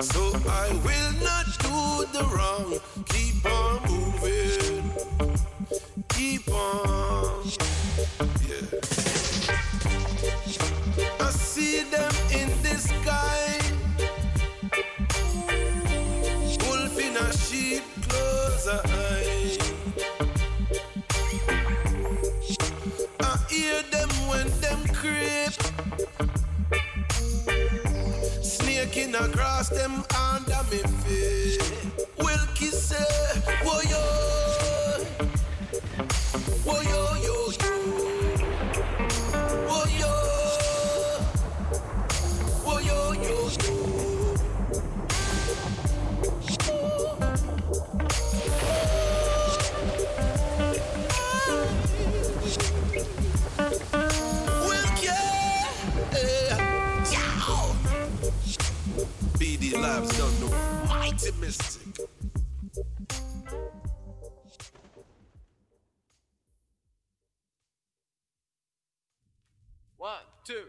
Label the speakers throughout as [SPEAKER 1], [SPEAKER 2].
[SPEAKER 1] So I will not do the wrong. Keep on moving. Keep on. Yeah. I see them in the sky. Wolf in a sheep close eye. I hear them when them creep. Snake in a grass, them under me feet. Wilkie eh, say, whoa yo, Mistic.
[SPEAKER 2] One, two,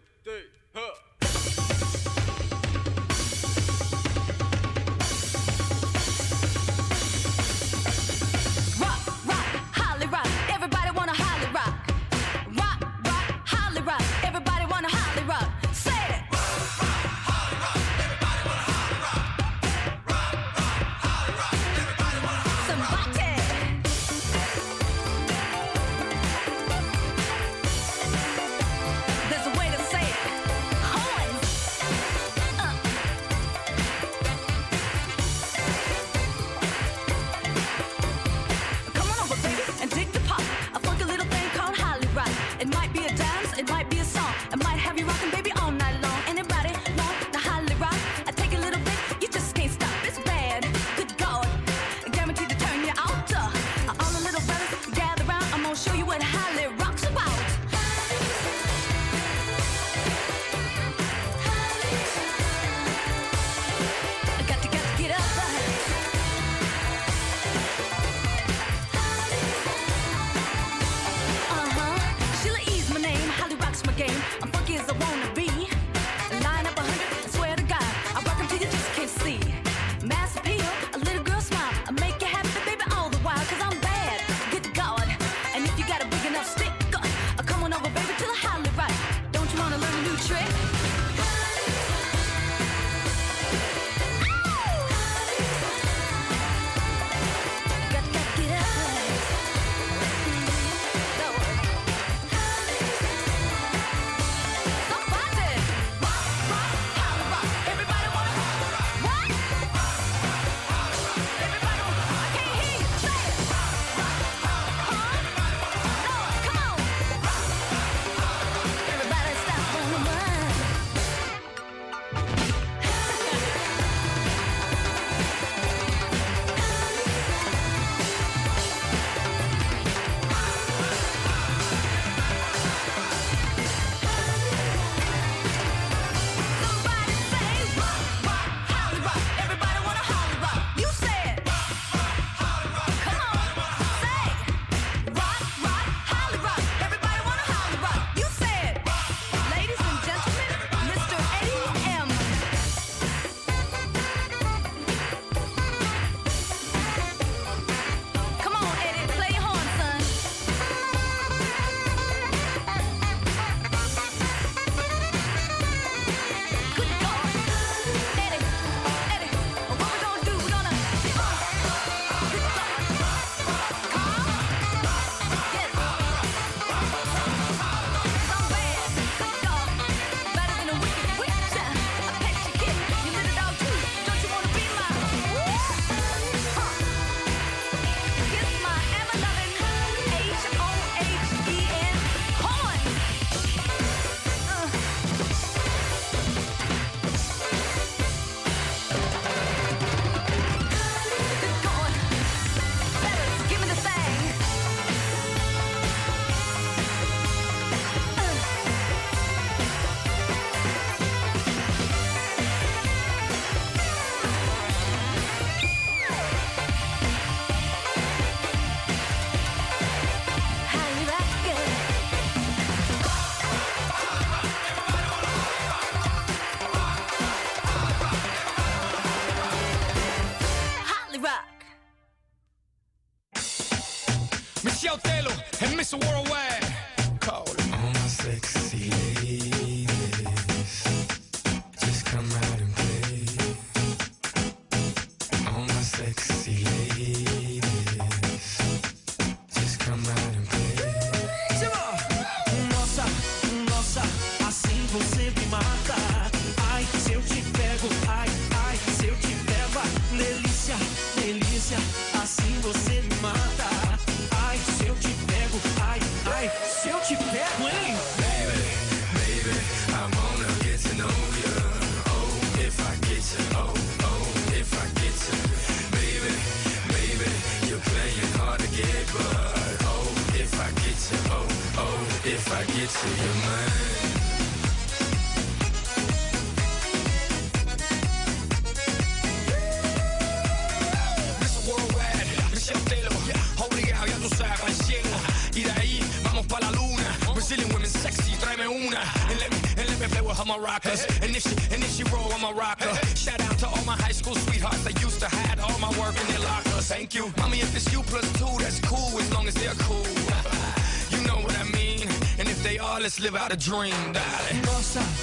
[SPEAKER 3] live out a dream, darling.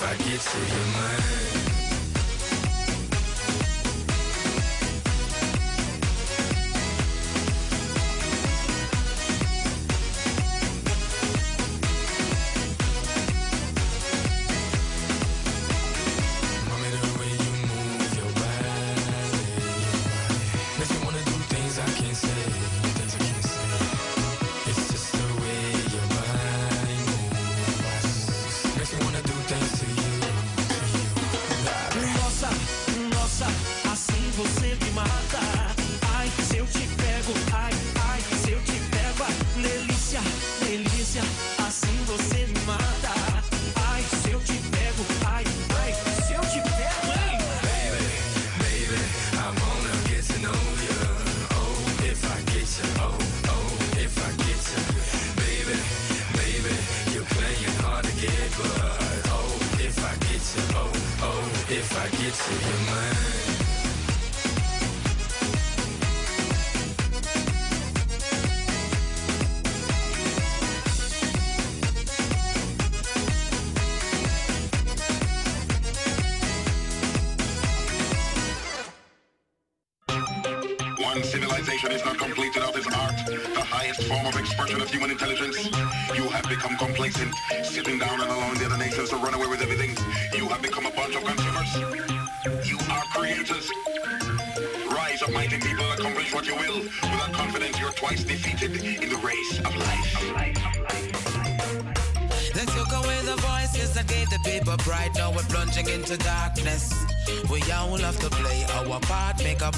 [SPEAKER 4] if I get to your
[SPEAKER 5] mind.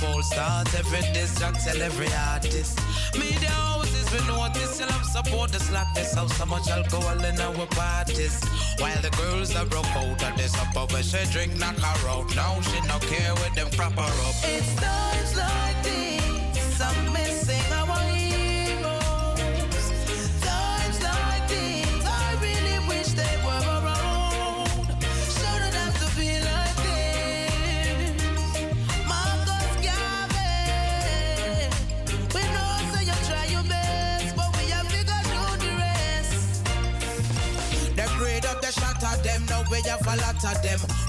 [SPEAKER 5] cold start. Every distract, tell every artist. Media houses, we notice, still I'm support the slackness of so much alcohol in our parties. While the girls are broke out of this upper, but she drink knock her out. Now she no care with them proper up. It's
[SPEAKER 6] the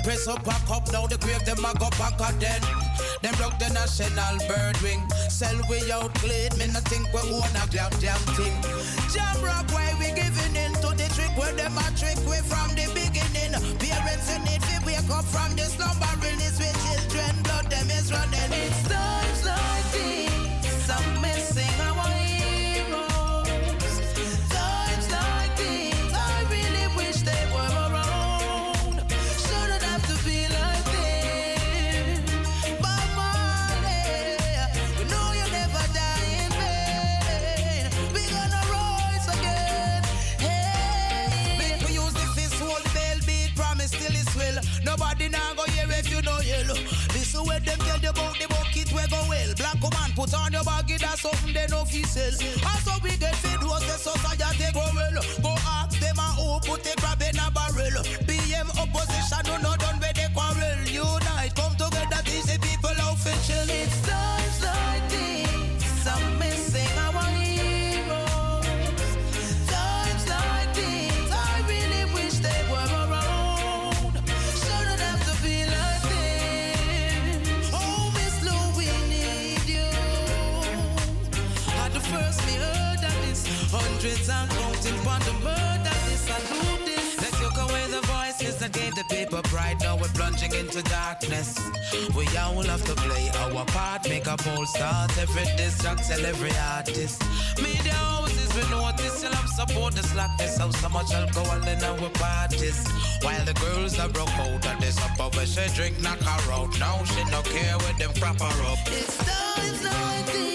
[SPEAKER 6] Press up, back up, now the grave, them a go back again. Them broke the national bird wing. Sell we out clean, me nothing we own a damn damn thing. Jam rock, why we giving in to the trick where them a trick we from?
[SPEAKER 7] so we
[SPEAKER 6] up right now,
[SPEAKER 7] we're
[SPEAKER 6] plunging into darkness. We all have to play our part, make a bold start. Every district, tell every artist. Media houses, we notice, You I'm this like this. of so much alcohol in our parties. While the girls are broke out and they supper, but she drink knock her out. Now she no care with them proper up.
[SPEAKER 7] It's time, it's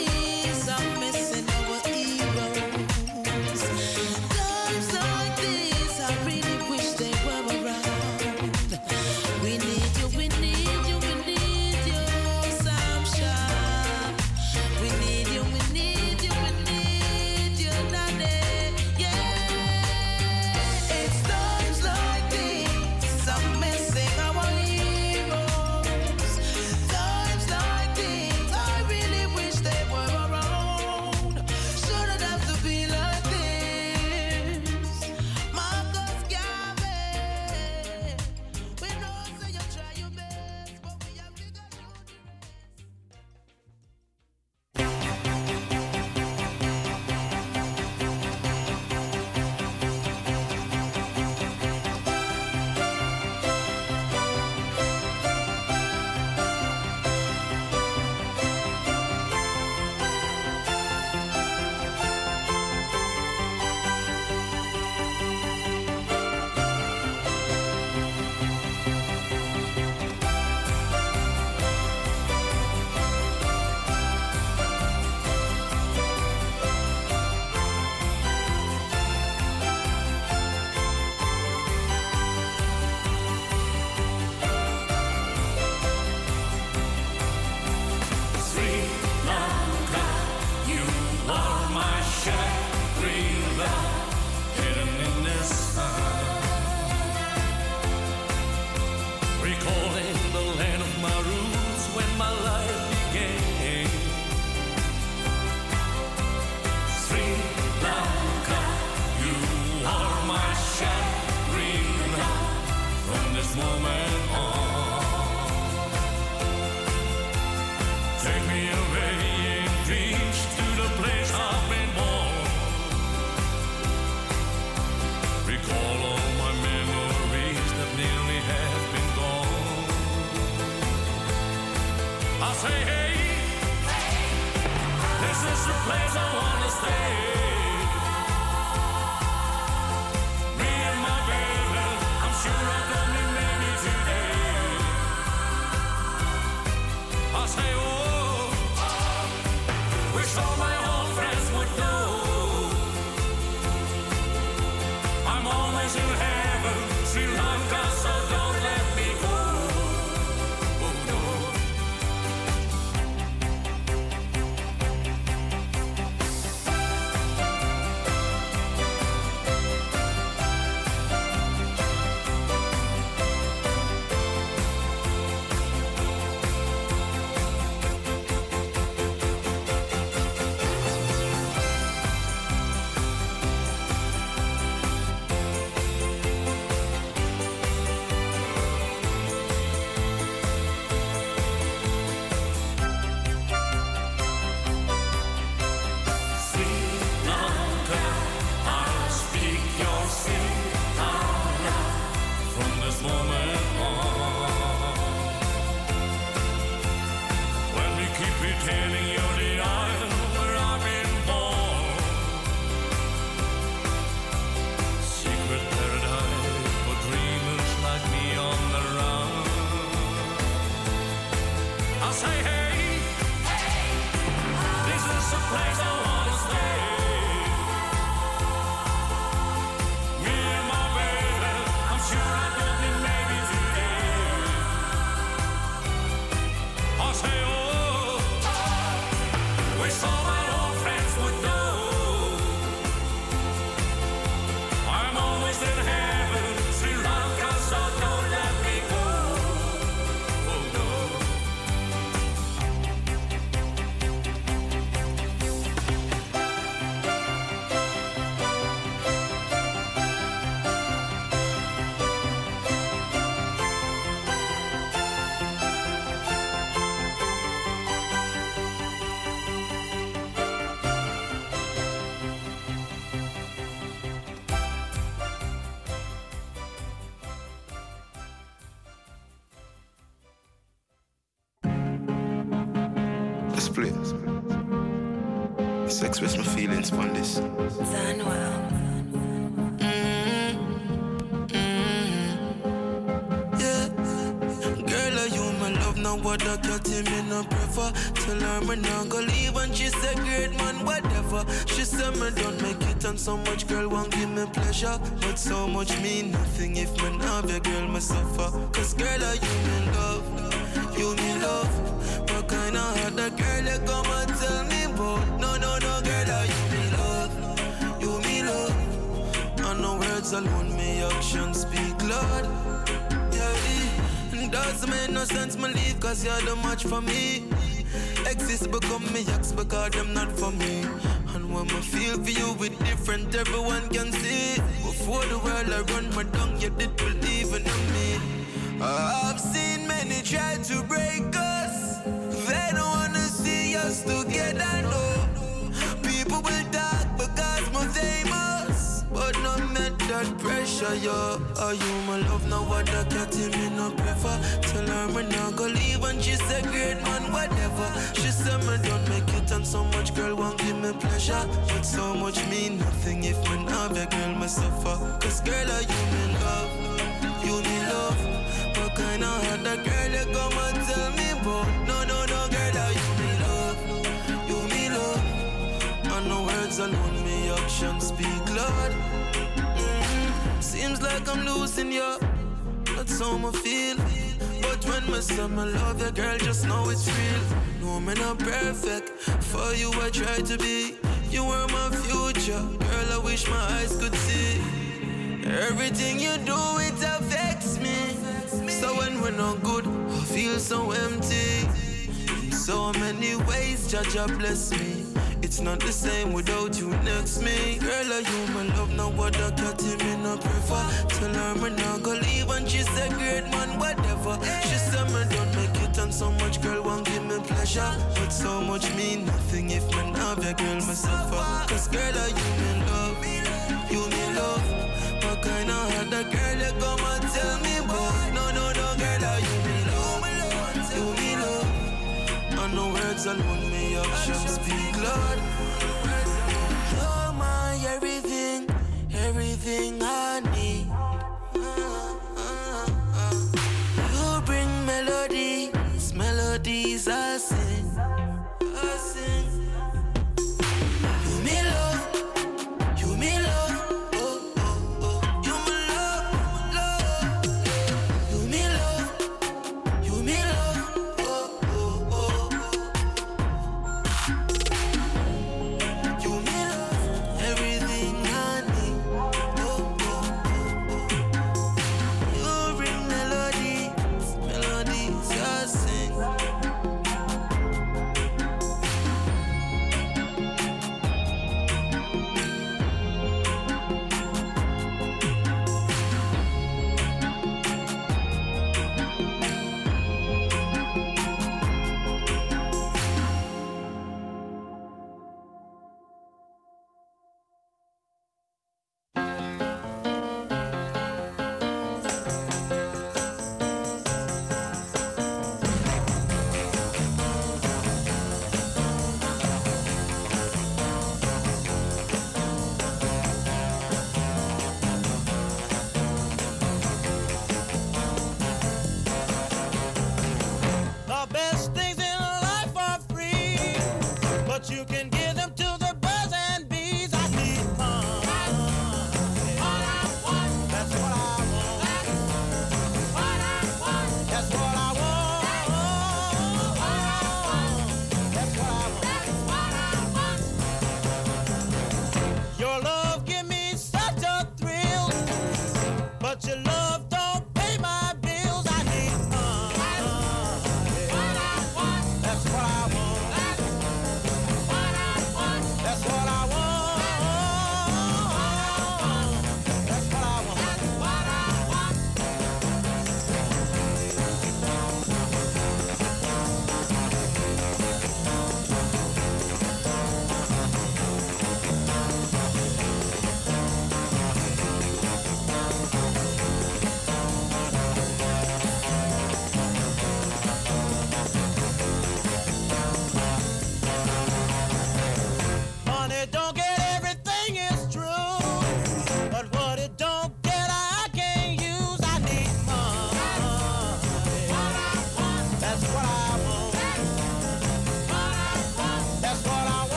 [SPEAKER 8] my
[SPEAKER 9] feelings on this. Mm-hmm.
[SPEAKER 10] Girl, are you my love? What I got him in a prefer. Tell her me not go leave and she said great man, whatever. She said me don't make it and so much girl won't give me pleasure. But so much mean nothing if me not your girl me suffer. Cause girl, are you me love? You me love. What kind of hard that girl you come and tell me about? Words alone, my actions speak loud. Yeah, eh. it doesn't make no sense me leave cause you're the match for me. Exist become me ex because them not for me. And when I feel for you with different, everyone can see. Before the world I run my tongue, you did believe in me. I've seen many try to break us. They don't wanna see us together, no. Pressure, yo. Are you my love? Now what I cat in no prefer. Tell her me not go leave and she said great man, whatever. She said me don't make it and so much girl won't give me pleasure. But so much mean nothing if me not be girl me suffer. Cause girl are you me love, you me love. What kind of hard that girl you come and tell me about? No, no, no, girl are you me love, you me love. And no words alone, me actions speak loud. Seems like I'm losing you. That's how I feel. But when me say me love you, girl, just know it's real. No, me not perfect. For you, I try to be. You were my future, girl. I wish my eyes could see. Everything you do, it affects me. So when we're not good, I feel so empty. In so many ways, Judge, bless me. It's not the same without you next me. Girl, are you my love? Now what I got him in a prefer. Tell her me not go leave and she said great man, whatever. She said me don't make it and so much girl won't give me pleasure. But so much mean nothing if me not have your girl me suffer. Cause girl, are you me love? You me love. What kind of that girl you and tell me about? No, no, no, girl, are you me love? You me love. And no words alone, me speak loud.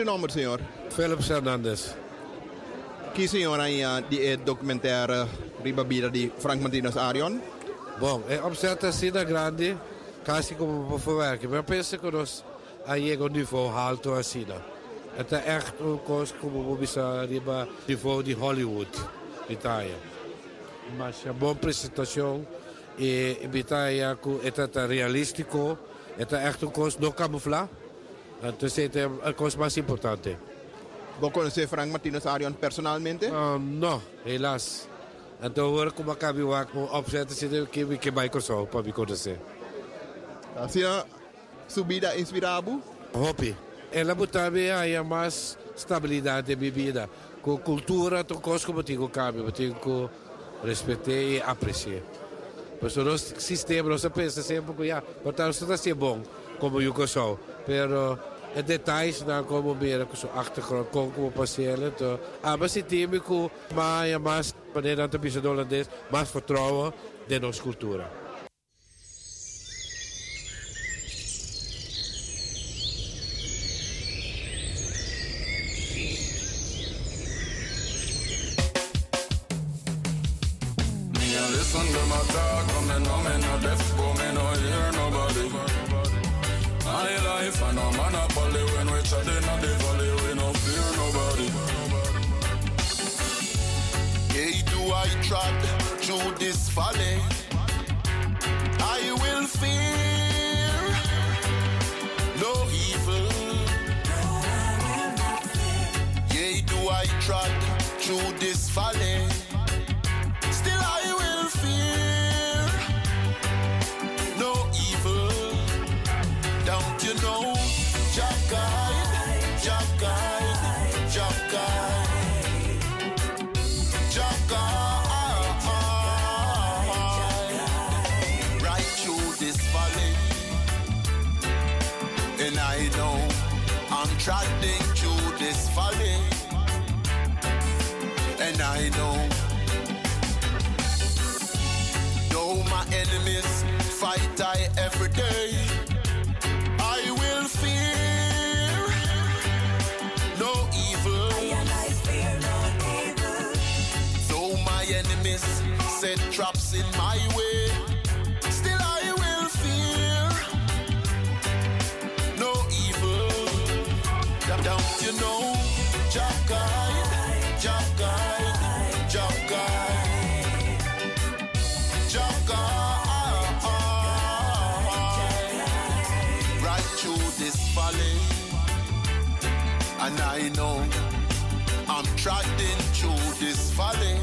[SPEAKER 11] De nombre, senhor.
[SPEAKER 12] Philip Hernandez.
[SPEAKER 11] Aqui, senhor, aí uh, die uh, documentaire Ribabira di Frank Martinez Arion.
[SPEAKER 12] Bom, é observa assim da grande, quase como para verwerken. Maar penso que nós aí é um nível alto assim. Het is echt een kost como bisa riba nível de Hollywood, Itália. Mas é boa apresentação e Itália é realístico, é echt een kost não Entonces esta es la cosa más importante.
[SPEAKER 11] ¿Vos conhece a Frank Martínez Arión personalmente?
[SPEAKER 12] Uh, no, Então En toen hoor ik hem elkaar weer waar que que opzetten, zit ik een keer bij
[SPEAKER 11] Microsoft, op ik kon
[SPEAKER 12] Hopi. Ela botava aí a mais estabilidade de vida, Com cultura, tu coisas como tem que eu tenho que respeitar e apreciar. Porque o nosso sistema, nossa pensa sempre que, ah, portanto, está ser bom, como o Yucosol. Pero en detalhes dan como mira com sua achtergrond kon como passeren. Então, ah, mas se time com mais, mais maneira de maar vertrouwen in onze
[SPEAKER 1] cultura. Trod through this valley? I will fear no evil. Yea, do I trod through this valley? Fight I every day, I will fear no evil. Though my enemies set traps in my way, and I know I'm trotting through this valley,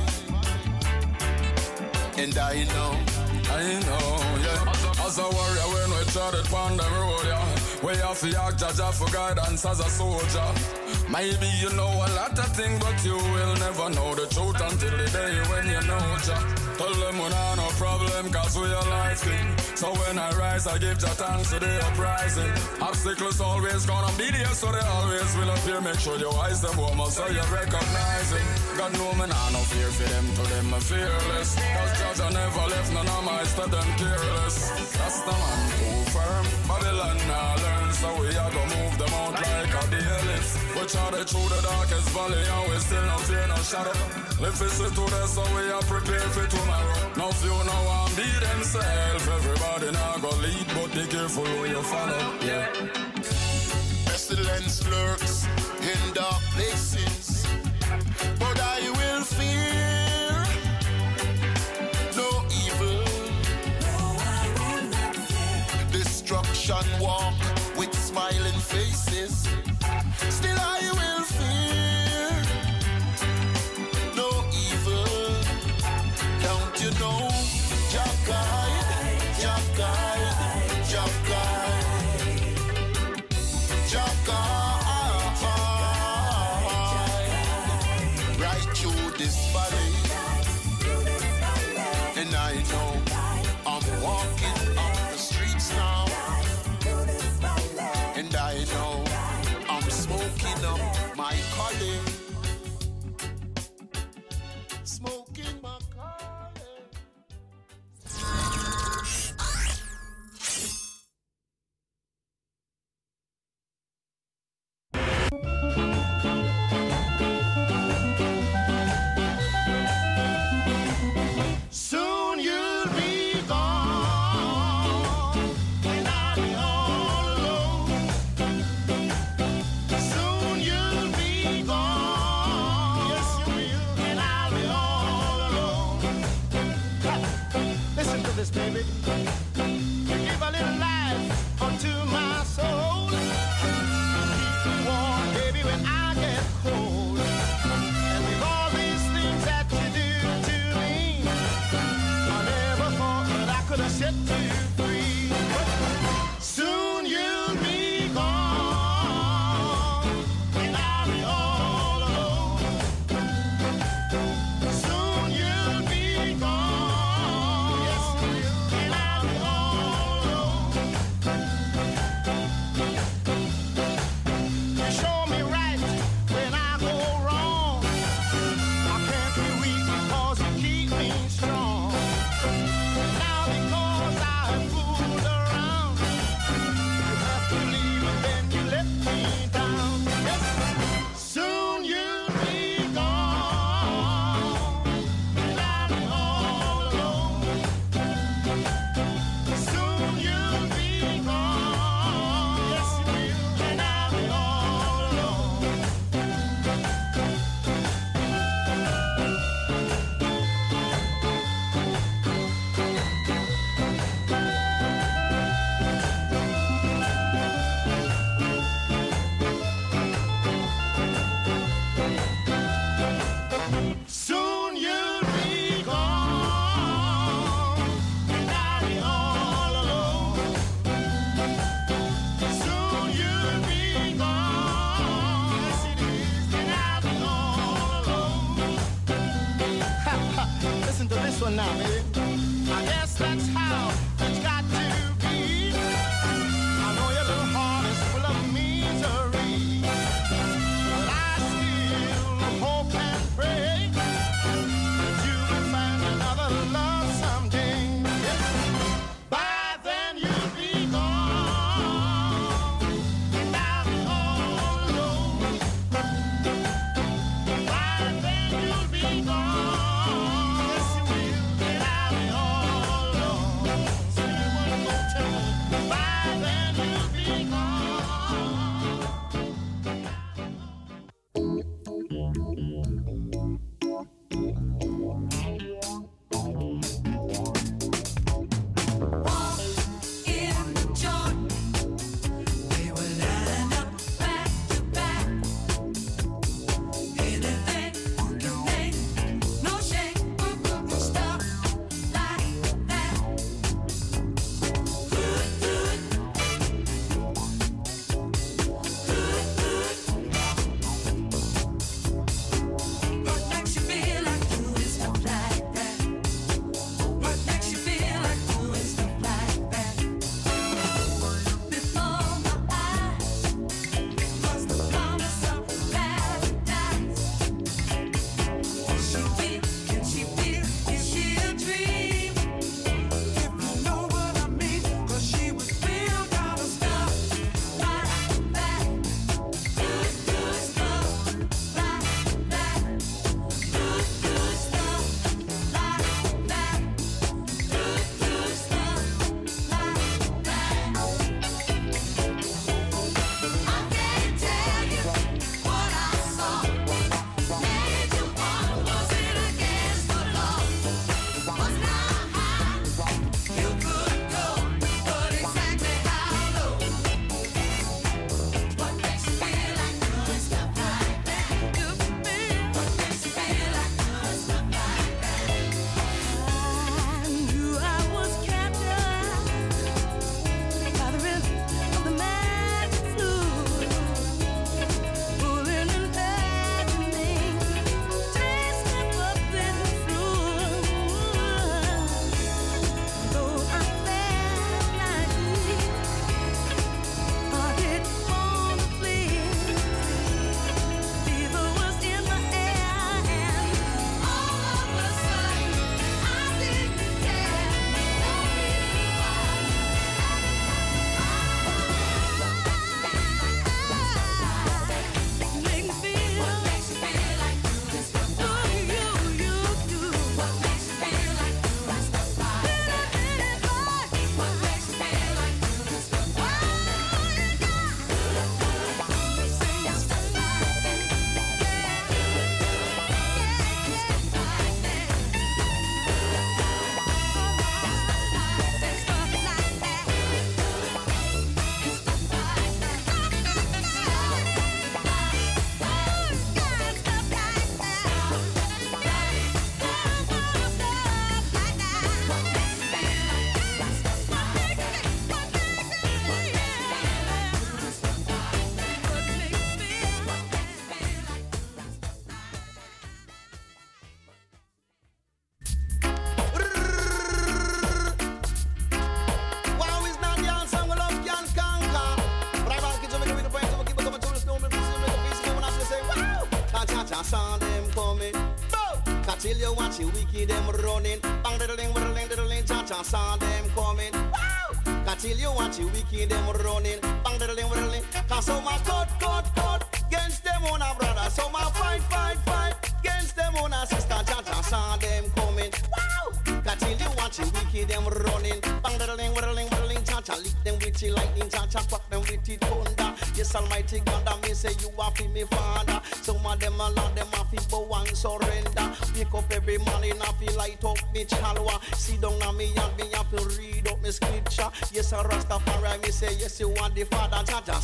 [SPEAKER 1] and I know,
[SPEAKER 13] I know, yeah. As a, warrior, when we charted on the road, yeah. We have to act Jah Jah for guidance as a soldier. Maybe you know a lot of things, but you will never know the truth until the day when you know Jah. Tell them we not no problem, cause we are king. So when I rise, I give Jah thanks to the uprising. Obstacles always gonna be there, so they always will appear. Make sure your eyes them warm so you recognize it. God know me nah no fear for them, to them I'm fearless. Cause Jah Jah never left none of my stuff them careless. That's the man too firm, Babylon nah learn, so we are gonna move them lips. We charted through the darkest valley and we still no fear no shadow. Live it to this, so we are prepared for tomorrow. No few no one be themselves. Everybody now go lead, but be careful who you follow. Yeah.
[SPEAKER 1] pestilence lurks in dark places, but I will fear no evil. Destruction walk with smiling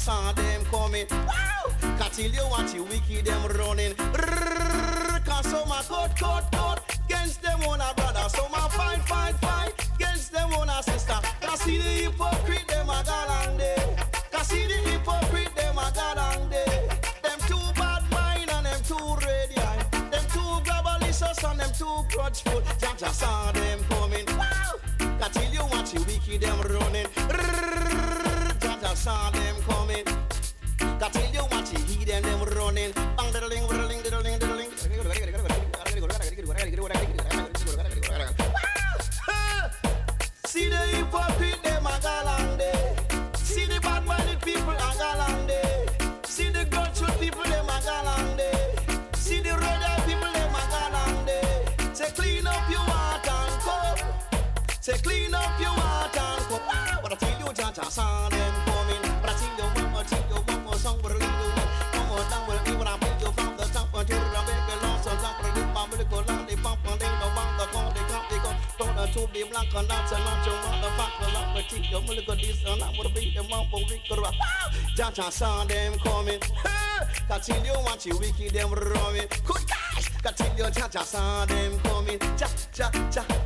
[SPEAKER 14] saw them coming. Wow! Catilio, what you wicked, them she wicked, them run it. Good gosh, I tell cha cha saw them coming. Cha cha cha.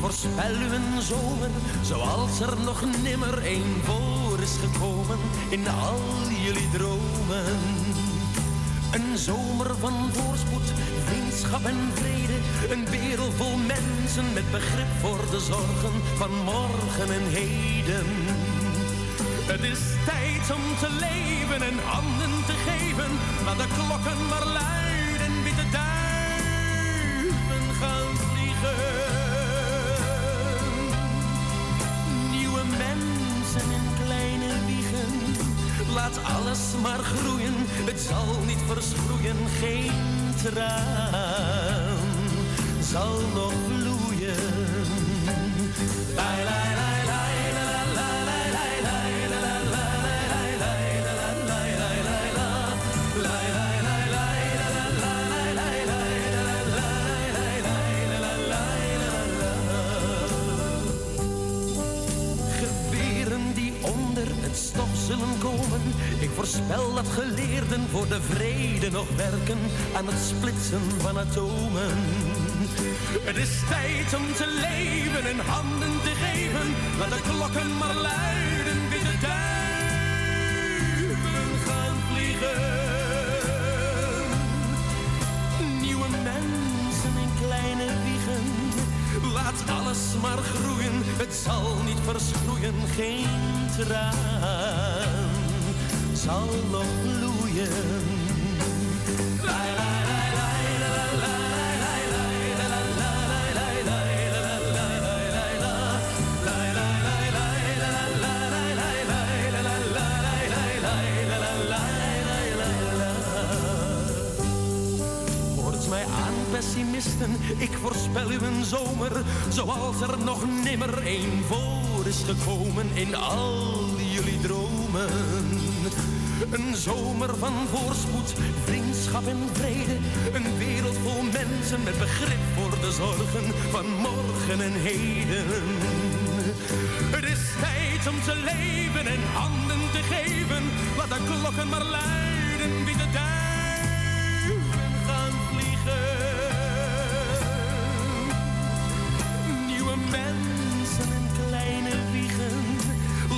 [SPEAKER 15] Voorspel u een zomer zoals er nog nimmer een voor is gekomen in al jullie dromen. Een zomer van voorspoed, vriendschap en vrede. Een wereld vol mensen met begrip voor de zorgen van morgen en heden. Het is tijd om te leven en handen te geven. Laat de klokken maar luiden, Laat alles maar groeien, het zal niet verschroeien. Geen traan zal nog vloeien. Lai, voorspel dat geleerden voor de vrede nog werken aan het splitsen van atomen. Het is tijd om te leven en handen te geven. Laat de klokken maar luiden, witte duiven gaan vliegen. Nieuwe mensen in kleine wiegen. Laat alles maar groeien, het zal niet verschroeien. Geen traan zal nog mij aan pessimisten. Ik voorspel u een zomer, zoals er nog nimmer één voor is gekomen in al jullie dromen. Een zomer van voorspoed, vriendschap en vrede. Een wereld vol mensen met begrip voor de zorgen van morgen en heden. Het is tijd om te leven en handen te geven. Laat de klokken maar luiden, wie de duiven gaan vliegen. Nieuwe mensen en kleine wiegen.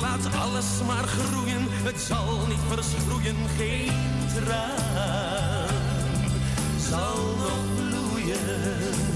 [SPEAKER 15] Laat alles maar groeien, het zal niet verschroeien. Geen traan zal nog vloeien.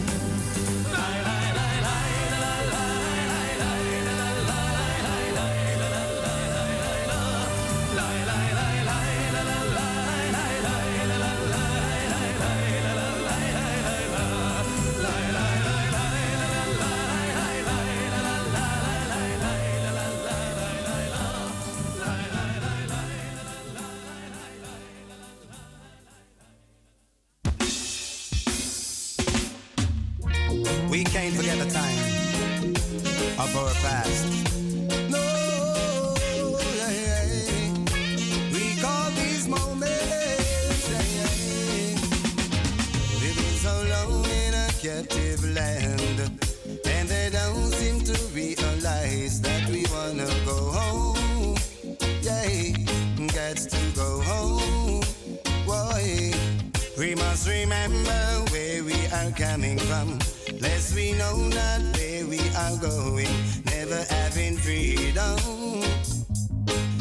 [SPEAKER 16] Coming from. Lest we know not where we are going, never having freedom.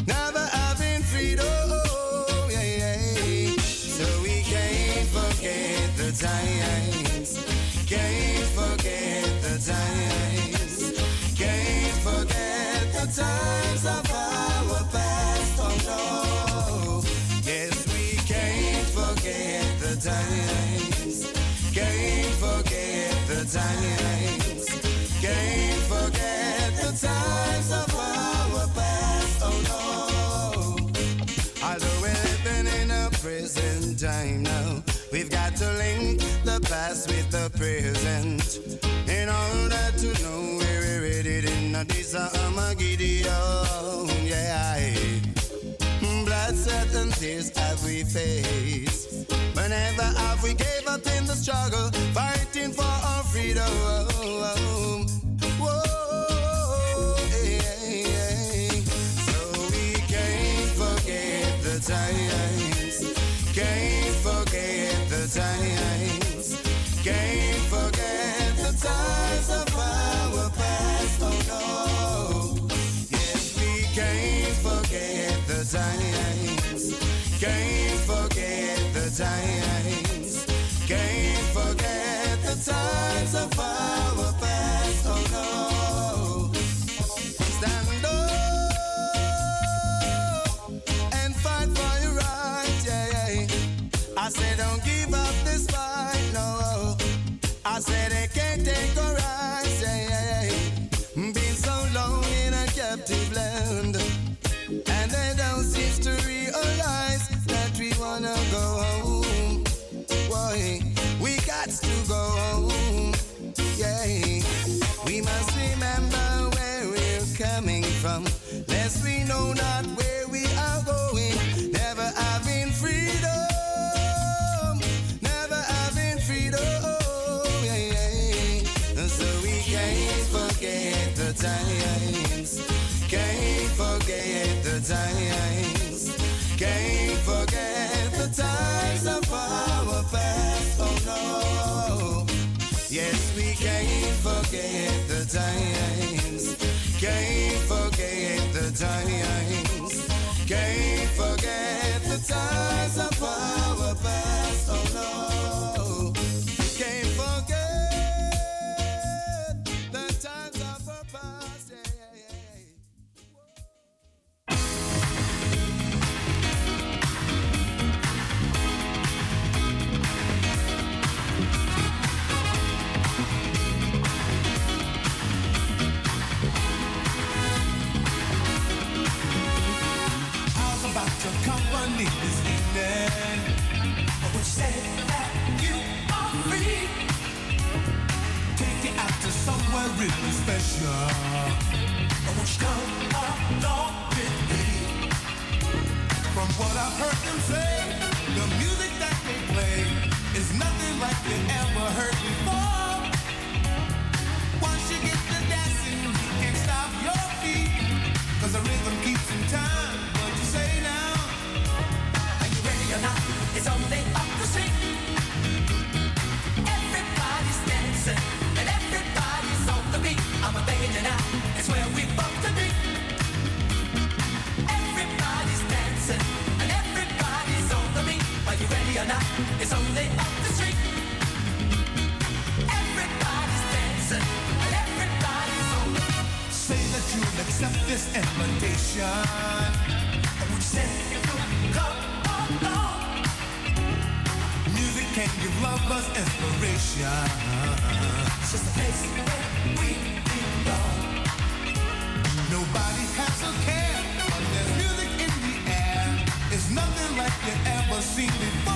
[SPEAKER 16] Never having freedom, yeah, yeah. So we can't forget the times. Can't forget the times. Can't forget the times of times of our past, oh no. Although we're living in a present time now, we've got to link the past with the present in order to know we're headed in Armageddon. Yeah, and tears we faced. Whenever have we gave up in the struggle, fighting for our freedom. Whoa, times. Can't forget the times of our past. Oh no. Yes, we can't forget the times. Can't forget the times. Can't forget the times of
[SPEAKER 17] tiny From what I've heard them say, the music. accept this invitation.
[SPEAKER 7] Would you say you could come along?
[SPEAKER 17] Music can give lovers inspiration.
[SPEAKER 7] It's just a place where we belong.
[SPEAKER 17] Nobody has a care, but there's music in the air. It's nothing like you ever seen before.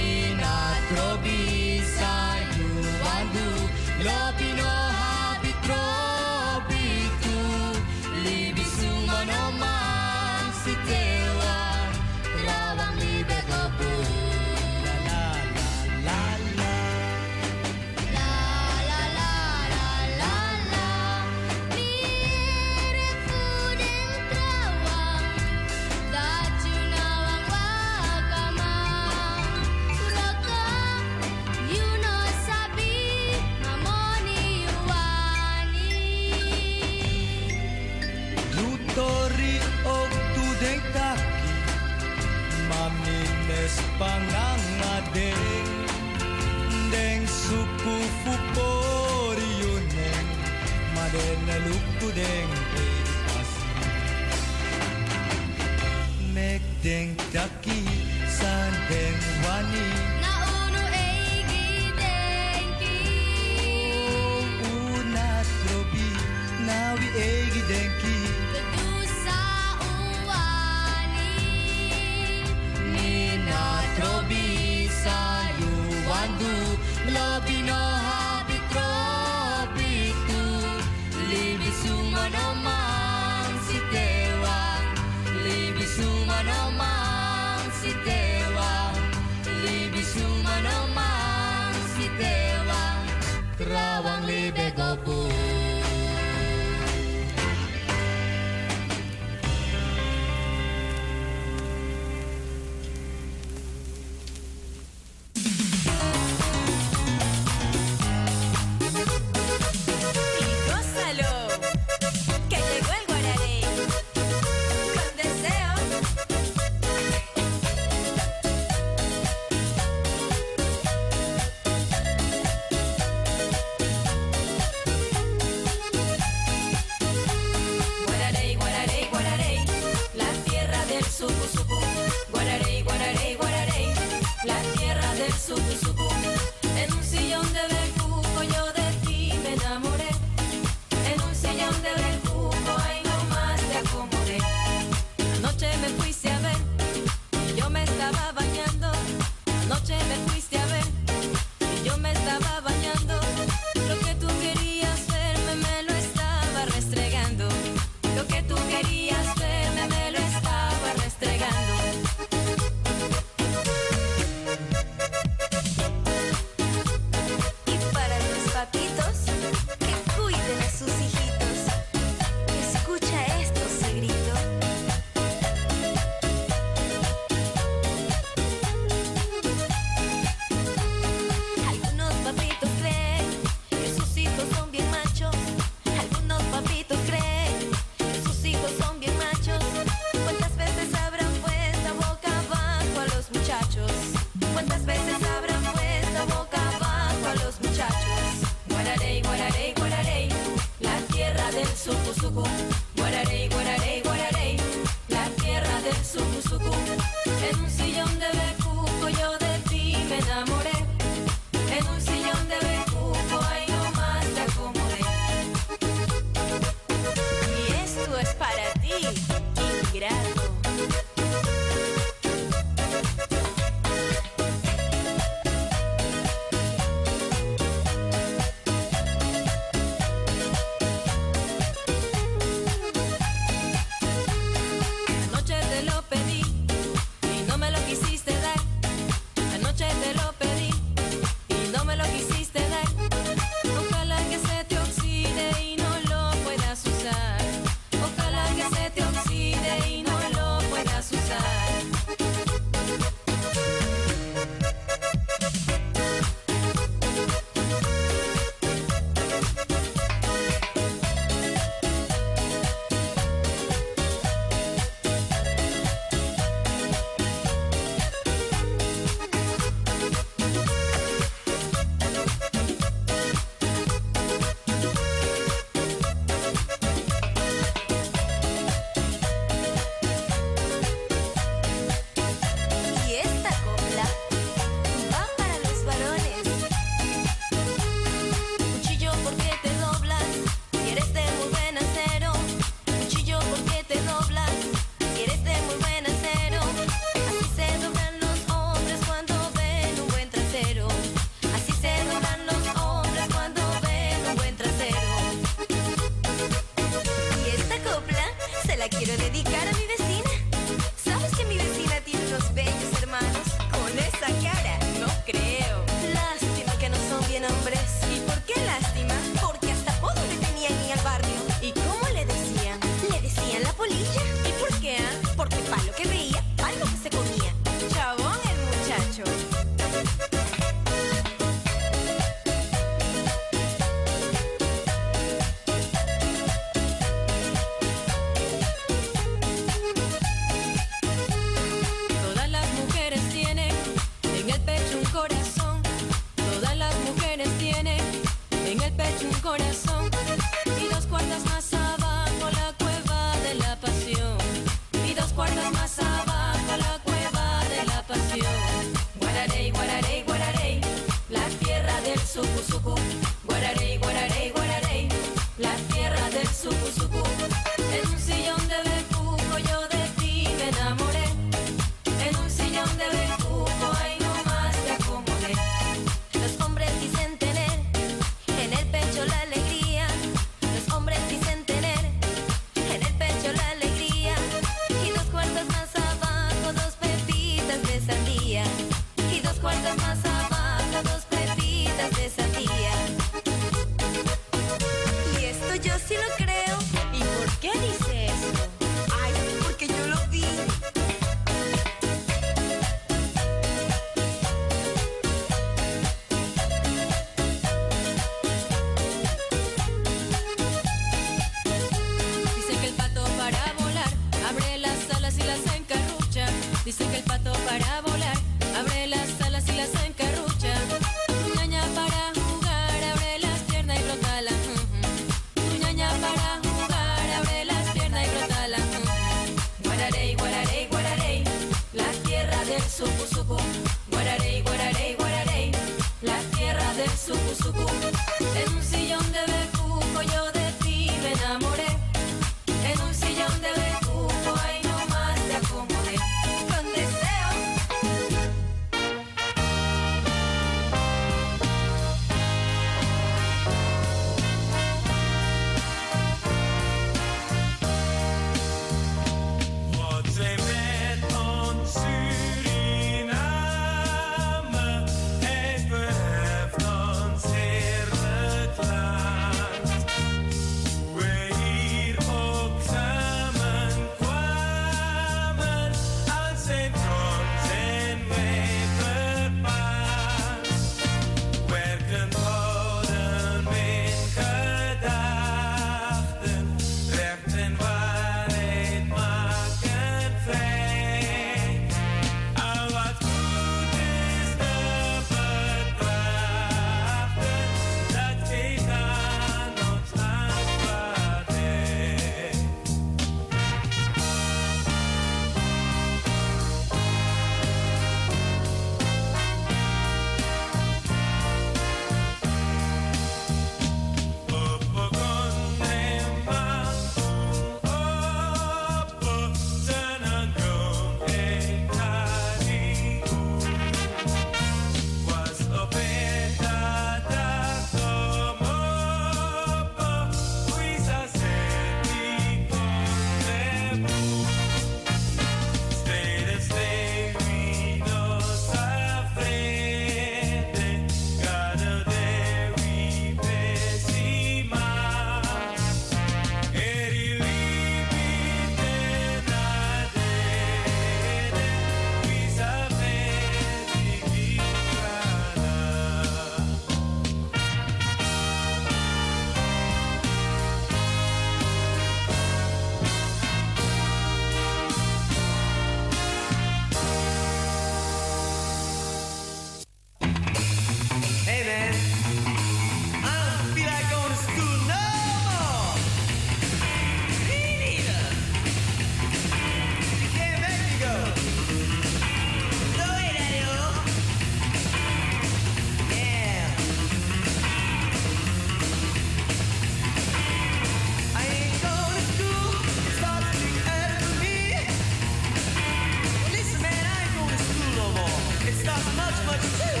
[SPEAKER 6] Yeah.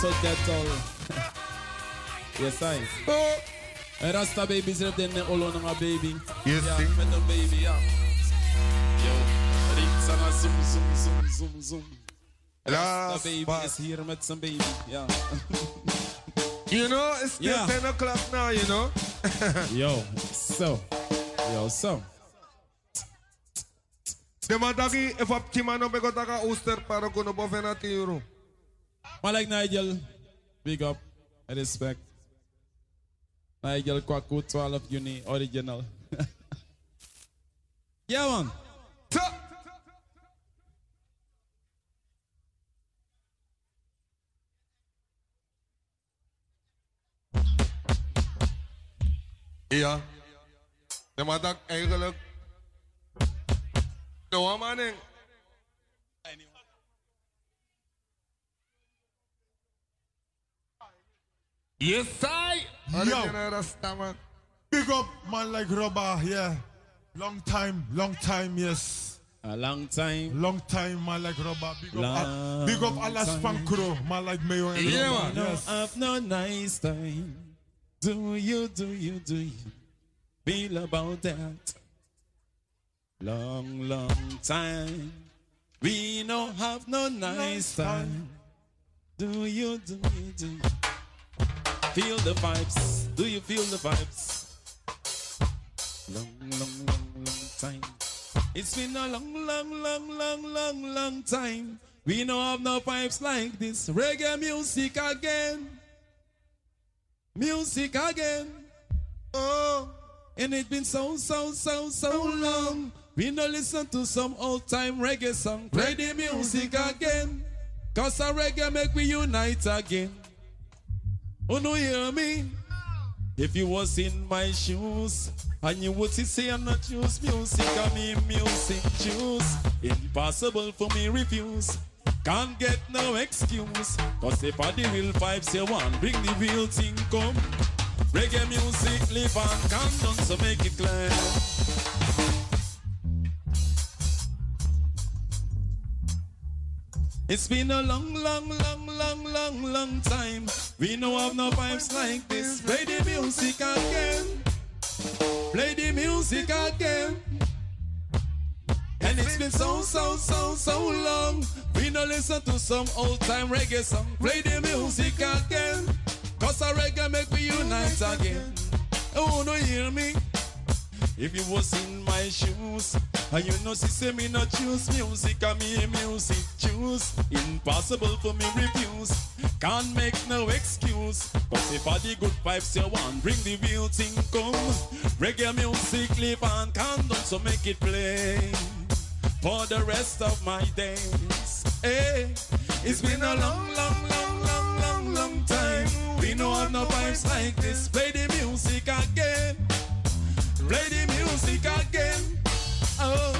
[SPEAKER 18] so ghetto. yes, I. Eh, Rasta baby zit in de olo ng baby.
[SPEAKER 19] Yes, see.
[SPEAKER 18] met een baby, ja. Yo, ze naar zoom, zoom, zoom, zoom, zoom. Rasta
[SPEAKER 19] Last
[SPEAKER 18] baby
[SPEAKER 19] part.
[SPEAKER 18] is hier met zijn baby, ja.
[SPEAKER 19] You know, it's still
[SPEAKER 18] Yeah.
[SPEAKER 19] 10 o'clock now, you know?
[SPEAKER 18] Yo, so. Yo, so.
[SPEAKER 19] De mataki, if op Chimano bego taka ooster para kuno boven na tiro.
[SPEAKER 18] Like Nigel, big up, I respect. Nigel Kwaku 12 Uni, original. yeah, man.
[SPEAKER 19] Ja. De matak eigenlijk. No, maning.
[SPEAKER 20] Yes, I.
[SPEAKER 19] Man.
[SPEAKER 20] Big up man like Robber, yeah. Long time, long time, yes.
[SPEAKER 18] A long time.
[SPEAKER 20] Long time, man like Robber. Big up,
[SPEAKER 18] Long
[SPEAKER 20] big up Alas
[SPEAKER 18] time.
[SPEAKER 20] Man like Mayo and Robber.
[SPEAKER 18] No,
[SPEAKER 20] Yes.
[SPEAKER 18] have no nice time. Do you, do you, do you feel about that? Long, long time. We no have no nice time. Do you, do you, do you feel the vibes? Do you feel the vibes? Long, long, long, long time. It's been a long, long, long, long, long, long time. We no have no vibes like this. Reggae music again. Music again. Oh, and it's been so, so, so, so long. We no listen to some old time reggae song. Play the music again. Cause a reggae make we unite again. Oh, no, hear me? If you was in my shoes, and you would say I'm not choose music, I mean music choose. Impossible for me refuse. Can't get no excuse. Cause if I the real vibes you want, bring the real thing come. Reggae music live and come so make it clear. It's been a long, long, long, long, long, long time. We know have no vibes like this. Play the music again. Play the music again. And it's been so, so, so, so long. We no listen to some old time reggae song. Play the music again. Cause a reggae make we unite again. Oh, no, hear me? If you was in my shoes, and you know, she say me not choose music, I me music choose. Impossible for me refuse. Can't make no excuse. Cause if I the good vibes you want, bring the real thing come. Reggae music live and can done, so make it play for the rest of my days. Hey, it's been a long, long, long, long, long, long time. We know have no vibes like this. Play the music again. Play the music again. Oh,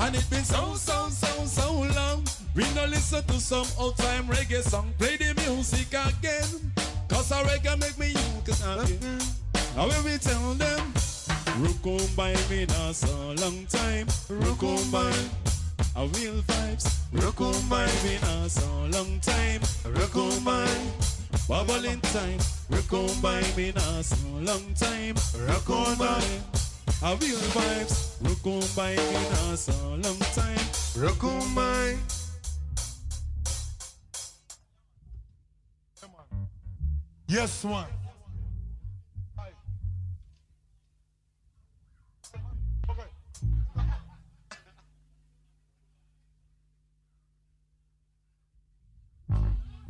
[SPEAKER 18] and it's been so, so, so, so long. We no listen to some old time reggae song. Play the music again. Cause a reggae make me you again. Now when we tell them, by me now so long time. By a real vibes. By me now so long time. By Bubbling time, rock on by me now, so long time, rock on by. I feel vibes, rock on by me now, so long time,
[SPEAKER 19] rock on by.
[SPEAKER 20] Yes, one.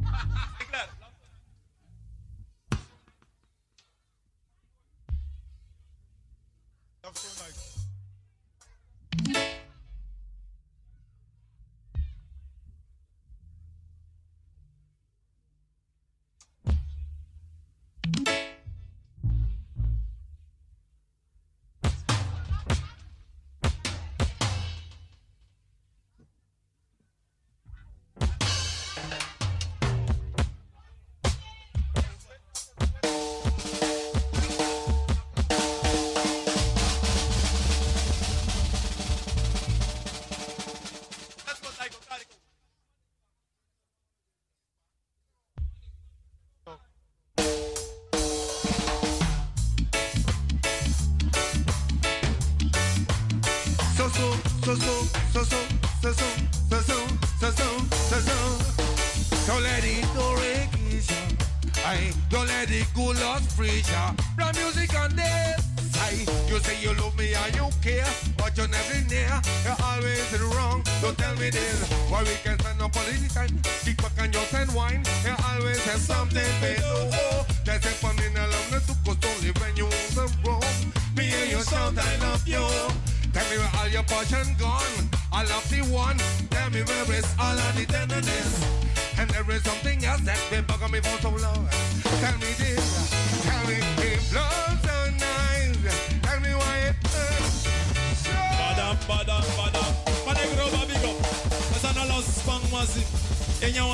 [SPEAKER 19] Ha ha ha!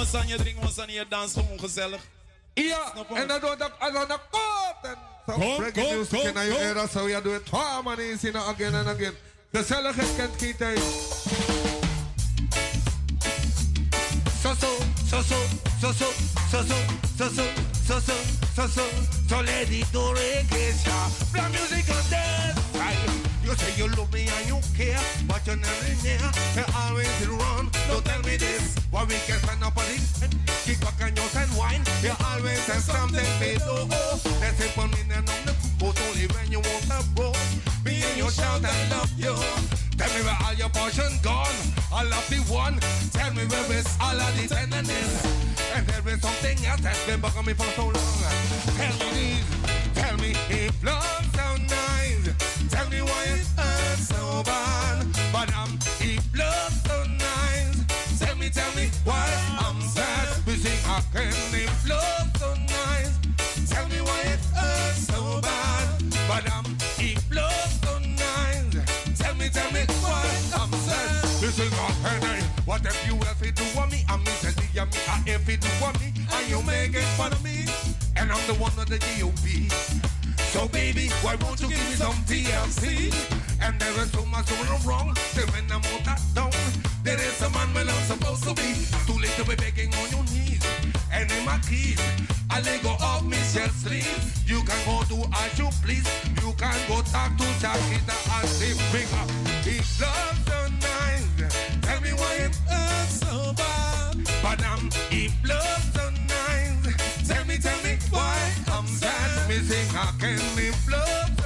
[SPEAKER 19] one song, you drink one
[SPEAKER 18] song, you dance home gezellig.
[SPEAKER 19] Ja, en dan doen we dat kort. En zo breaking
[SPEAKER 18] news
[SPEAKER 19] kennen je era, zo ja, doe het harmonies in again and again. Gezelligheid kent geen tijd. Zo zo, zo zo, zo zo, zo zo, zo zo, zo zo, zo zo, zo lady to regresa. Black music on dance, right? You say you love me and you care, but you're never near. You always run, don't tell me this. Why we can stand up on it? Kick back and just and wine. You always have something below. That's it for me and on the but only when you want to roll. Me and you shout I love you. Tell me where all your passion gone. I love the one. Tell me where is all of the tenderness. And there is something else that's been bugging me for so long. Tell me this. Tell me if love so nice. Tell me why it hurts so bad. But I'm me, tell me why I'm sad. We sing again if love so nice. Tell me why it hurts so bad. But I'm if love so nice. Tell me, tell me why I'm sad. Listen up, hey, what if you ever do on me? I mean, tell me, I I if you do on me, and you making fun of me, and I'm the one of the G.O.B. So baby, why won't you give me some TLC? And there is so much going wrong. Then when I'm all that down, there is a man when I'm supposed to be. Too late to be begging on your knees. And in my keys, I let go of Michelle sleeve. You can go do as you please. You can go talk to Shakita and say, bring up. It's love so nice. Tell me why it hurts so bad. But I'm if love so nice. Tell me, tell me why I'm sad. Missing I can live love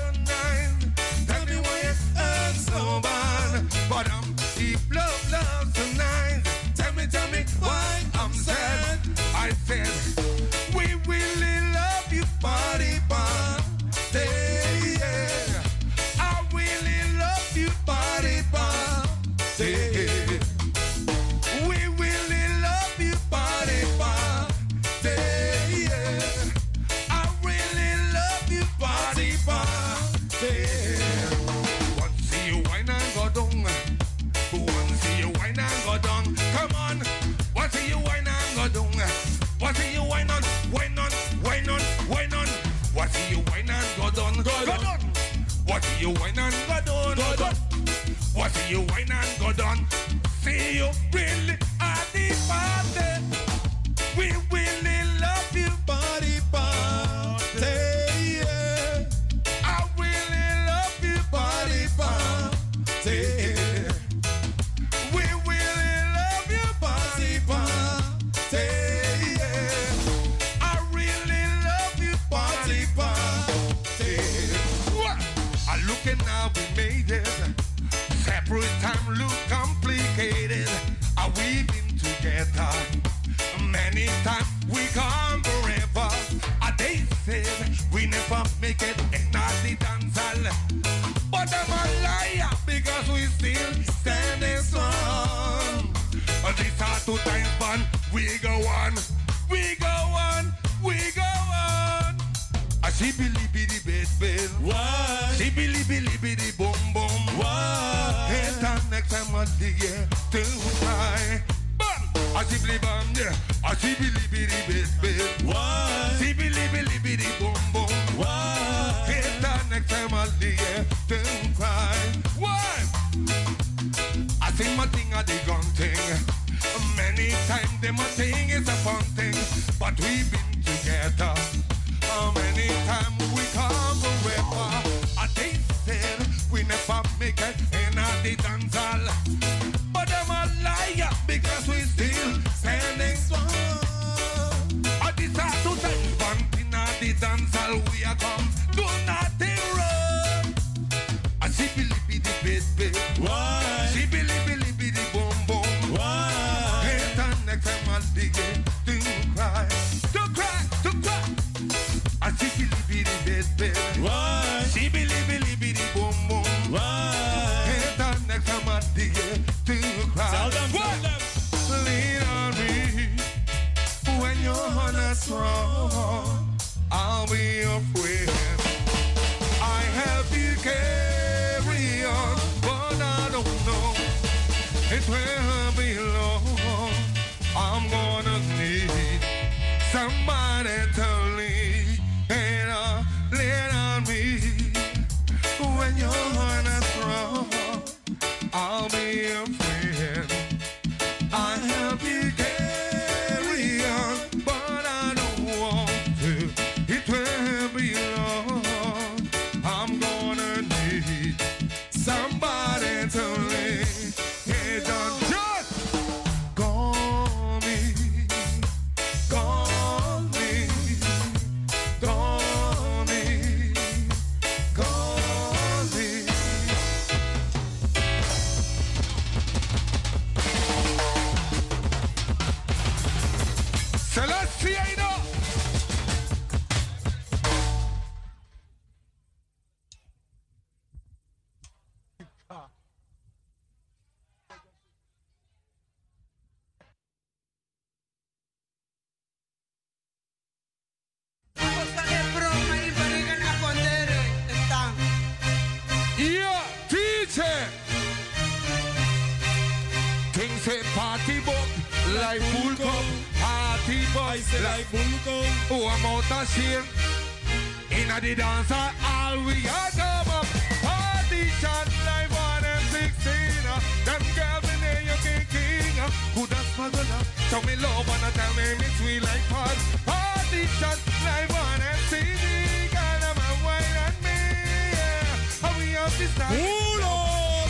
[SPEAKER 19] I say like cup. Oh, I'm out of shame. In a the dance, all we are come up. Party shot like one and sixteen. uh. Them girls in there, you king king. have smuggled up. Show me love and tell me me sweet like pot. Party like one and sixteen. Girl, I'm a wine on me. Yeah. How we have this time?
[SPEAKER 18] Pull up.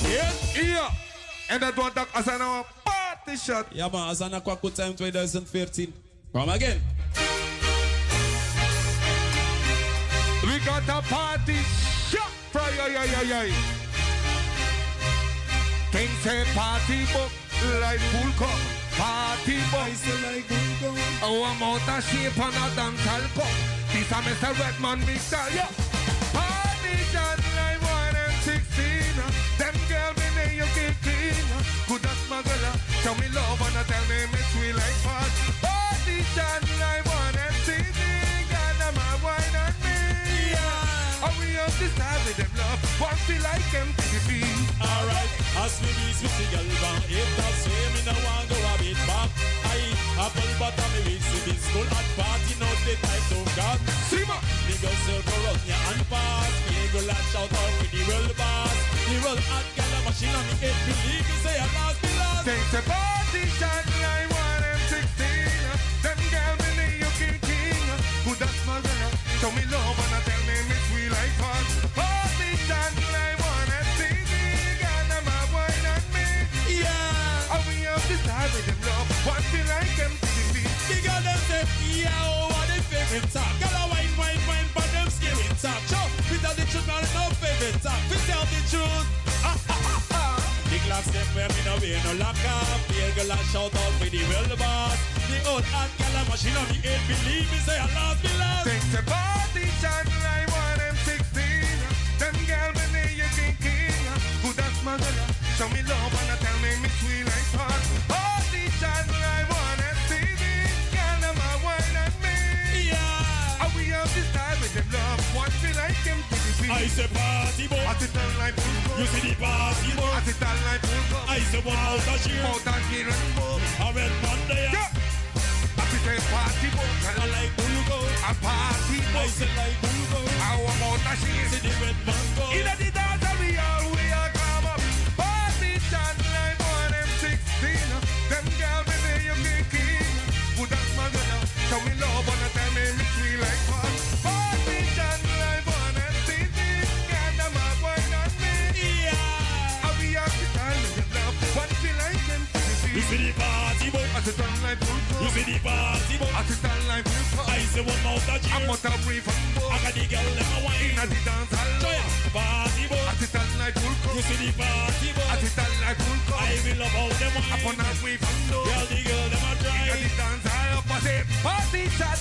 [SPEAKER 18] Again?
[SPEAKER 19] Yeah. And that one talk as I know party shot.
[SPEAKER 18] Ja man, Azana Kwaku Time 2014. Come again.
[SPEAKER 19] We got a party shot. Fry, ay, ay, ay. King say party book like full cup. Party book.
[SPEAKER 18] I say like cup.
[SPEAKER 19] Oh, I'm out of shape on a dancehall cup. This a Mr. Redman mixer, yeah. Party shot like one and sixteen. Them girls in there you get clean. Good as smuggler. Show me love and I tell me it's sweet like fat. Party like one and sixteen. God, I'm a wine on me. Yeah. Oh, we have to start with them love. One feel like MTV.
[SPEAKER 18] Alright, as me be switching album, if that's way me no want go a bit back. I apple butter me with the school at party, not the type of God.
[SPEAKER 19] Sima.
[SPEAKER 18] Me go circle run ya and pass. Me go lash shout out with the world boss. The world hot gal a machine on me head. Believe me say I last.
[SPEAKER 19] Take the party shot like one and sixteen. Them girls in the UK king. Good as smuggler. Show me love and I tell me me sweet like fun. Party shot like one and sixteen. Girl, them a wine on me.
[SPEAKER 18] Yeah.
[SPEAKER 19] And we have to start with them love. One feel like MTV.
[SPEAKER 18] The girl them say, yeah, oh, what they favorite talk. Glass them where me no wear no lock up. The girl a shout out for the world boss. The old hot girl a machine on me head. Believe me, say I lost me last.
[SPEAKER 19] Take the party shot like one and sixteen. Them girls in the UK king. Good as smuggler. Show me love and I tell me me sweet like fun.
[SPEAKER 18] I say party boy.
[SPEAKER 19] I down like
[SPEAKER 18] You see the party boy.
[SPEAKER 19] I down like
[SPEAKER 18] I say one out of cheer.
[SPEAKER 19] Out of here and.
[SPEAKER 18] A red Monday.
[SPEAKER 19] Yeah. I say party boy.
[SPEAKER 18] I like go.
[SPEAKER 19] A party
[SPEAKER 18] I
[SPEAKER 19] boy.
[SPEAKER 18] say like go.
[SPEAKER 19] I want out of here.
[SPEAKER 18] See the red man go.
[SPEAKER 19] In the dance party
[SPEAKER 18] boy,
[SPEAKER 19] I sit down like
[SPEAKER 18] real fun. I say one mouth a cheer.
[SPEAKER 19] I'm not a free from bus.
[SPEAKER 18] I got the girl them a wine.
[SPEAKER 19] Inna the dance hall.
[SPEAKER 18] Joy party boy,
[SPEAKER 19] I sit down like full cup.
[SPEAKER 18] You see the party boy,
[SPEAKER 19] I sit down like full cup.
[SPEAKER 18] I will love how them wine.
[SPEAKER 19] not a free from bus.
[SPEAKER 18] Girl the girl them a drive.
[SPEAKER 19] Inna the dance hall. Up party time.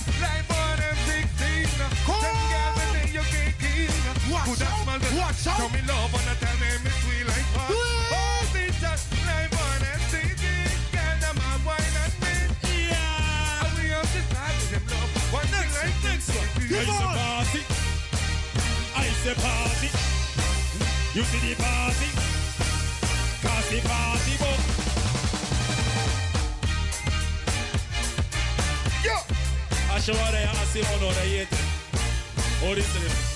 [SPEAKER 19] the party.
[SPEAKER 18] You see the party. Cause the party book.
[SPEAKER 19] Yo!
[SPEAKER 6] I show her the. Oh,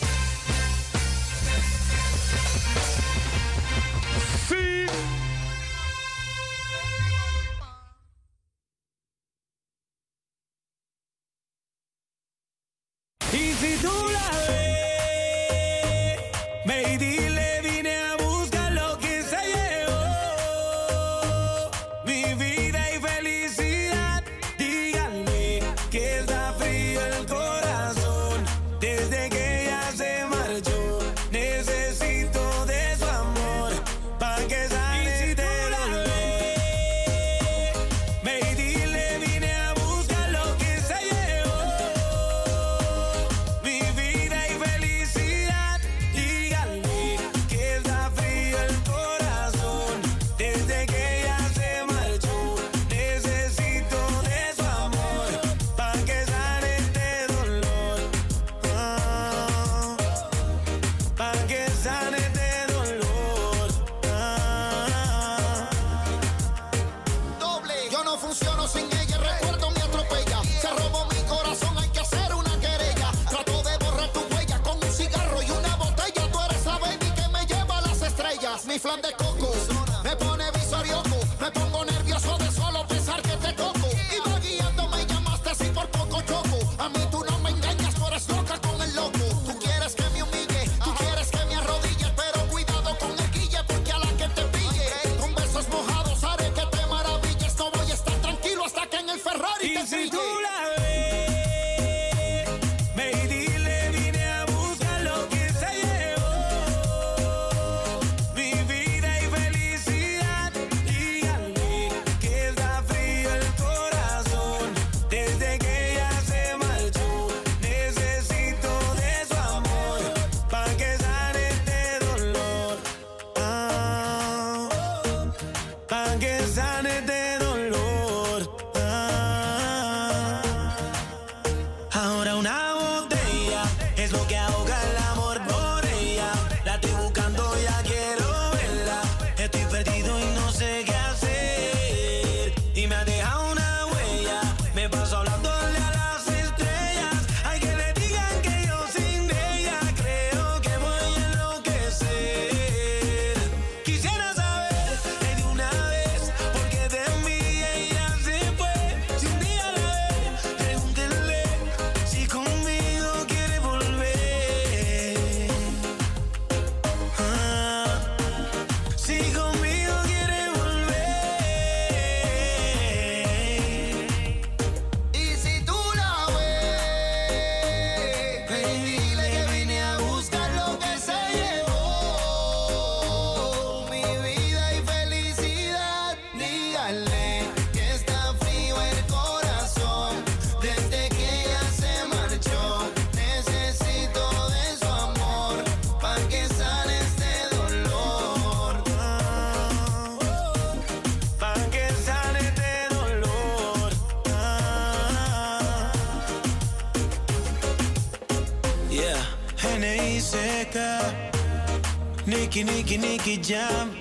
[SPEAKER 6] Nicky, Nicky, Jam.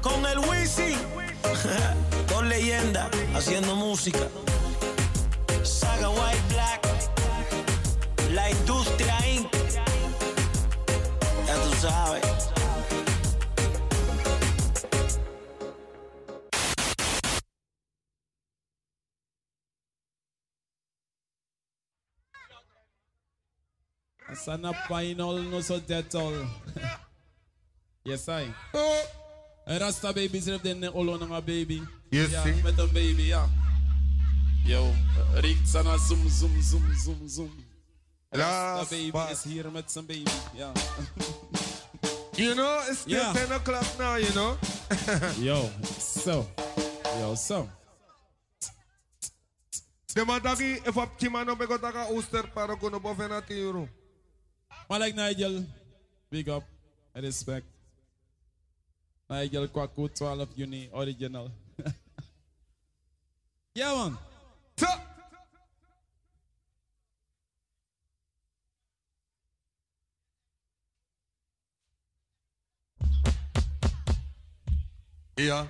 [SPEAKER 6] Con el Wisi. Dos leyendas haciendo música. Saga White Black. La industria Inc. Ya tú sabes.
[SPEAKER 21] Sana final no so dead all. Yes, I. Oh. Rasta babies left their all on my baby.
[SPEAKER 19] Yes,
[SPEAKER 21] yeah,
[SPEAKER 19] see?
[SPEAKER 21] Met a baby, yeah.
[SPEAKER 7] Yo, Rick Sana zoom, zoom, zoom, zoom, zoom. Rasta baby
[SPEAKER 19] but...
[SPEAKER 7] is here with some baby, yeah.
[SPEAKER 19] you know, it's still
[SPEAKER 7] yeah.
[SPEAKER 19] 10 o'clock now, you know?
[SPEAKER 7] yo, so. Yo, so.
[SPEAKER 19] The Demadagi, if up Kimano Begotaka Uster Paragono Bovenati
[SPEAKER 7] Euro. Malak Nigel, big up, respect. Nigel Kwaku, 12 Uni, original. yeah, man.
[SPEAKER 19] So. Ja.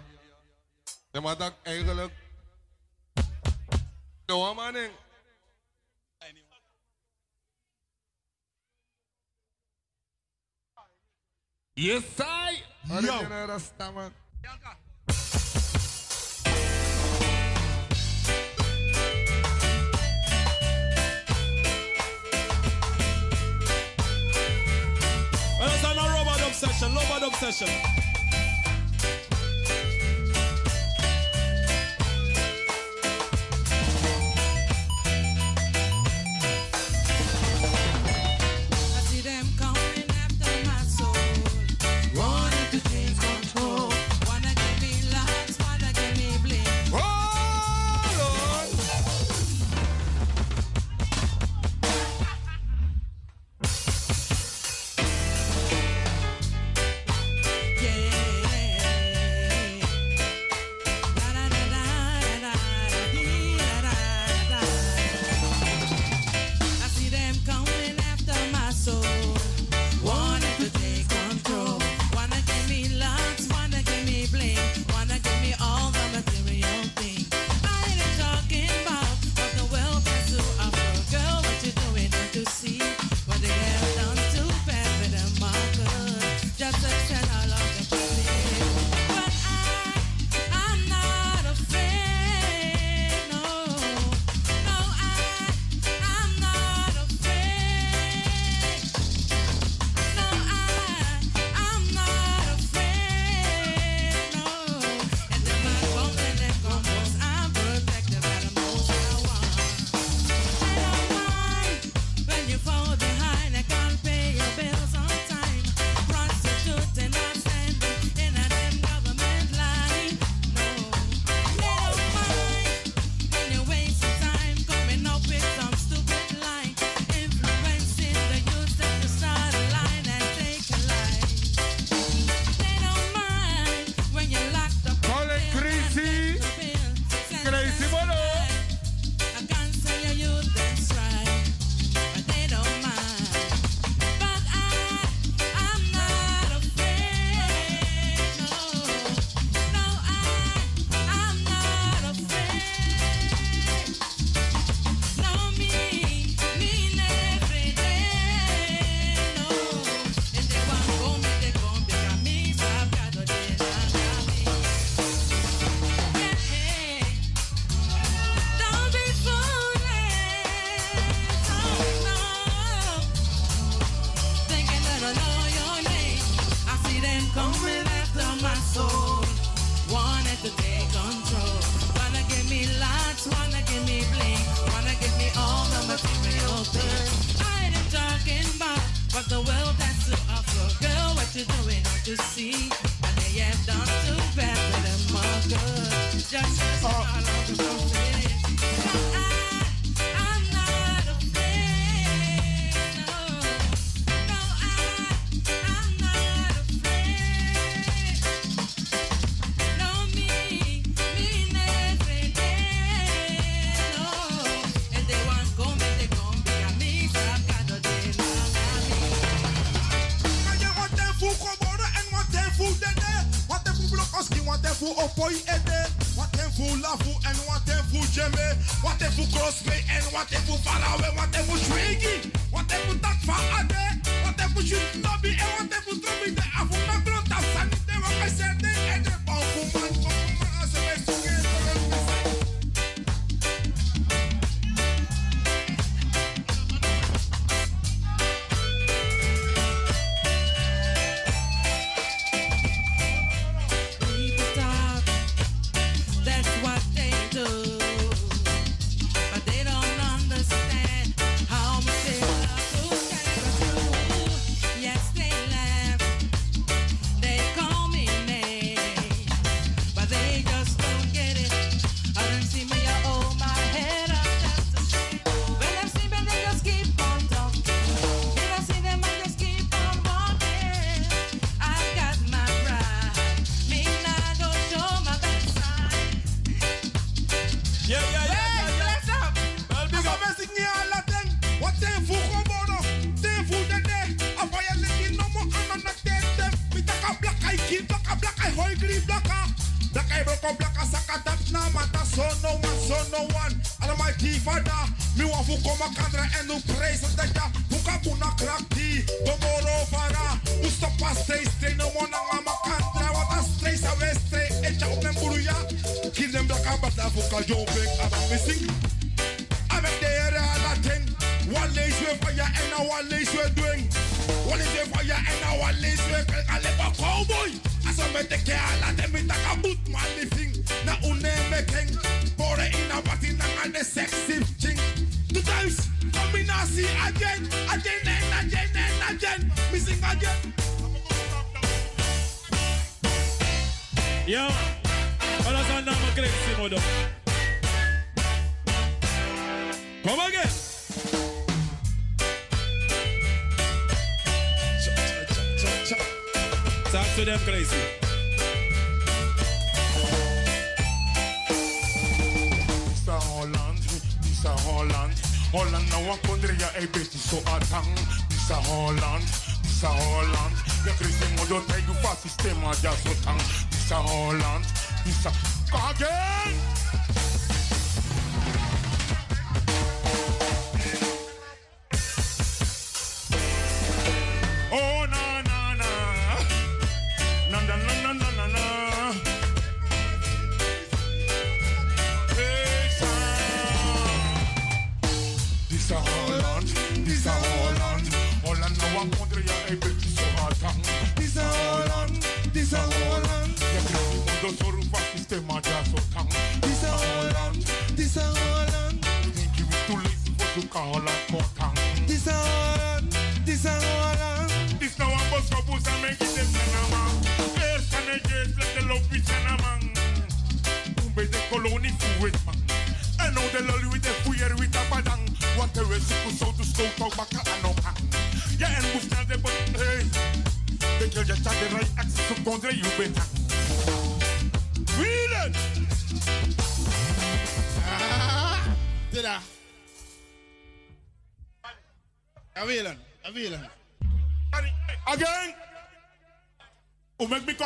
[SPEAKER 19] Dat maakt eigenlijk... Doe maar. Yes, I. Yo.
[SPEAKER 7] Well, it's an robot obsession, robot obsession.
[SPEAKER 22] Talk
[SPEAKER 23] to them
[SPEAKER 18] crazy.
[SPEAKER 20] Mr. Holland, Mr. Holland, Holland nou a kondre ya e beti so atang. Mr. Holland, Mr. Holland, ya crazy mo do tegu fa sistema ya so tang. Mr. Holland, Mr. Again.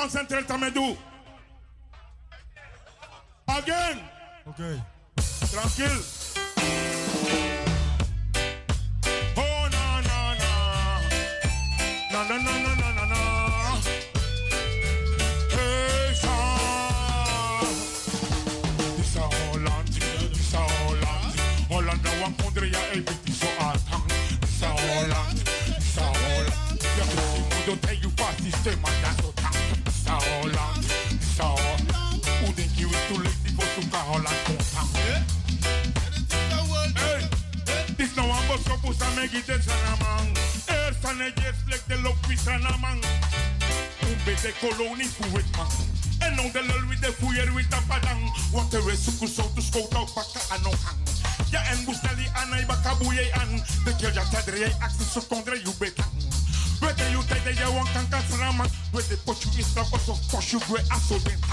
[SPEAKER 20] concentré Tamedou.
[SPEAKER 24] regret, I
[SPEAKER 20] surrender.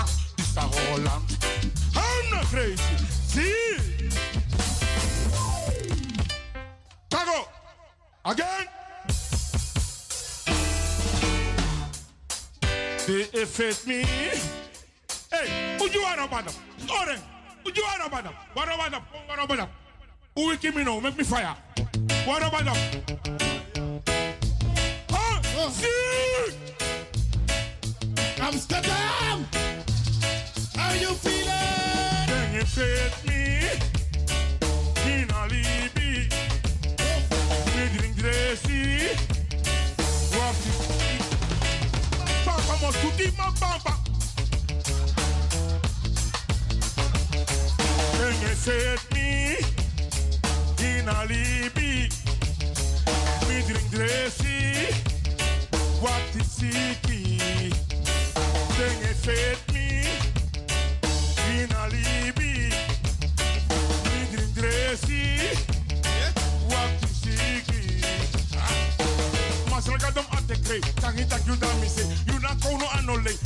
[SPEAKER 20] me. Tangi tak you
[SPEAKER 25] down me
[SPEAKER 26] say. You not go no annulate.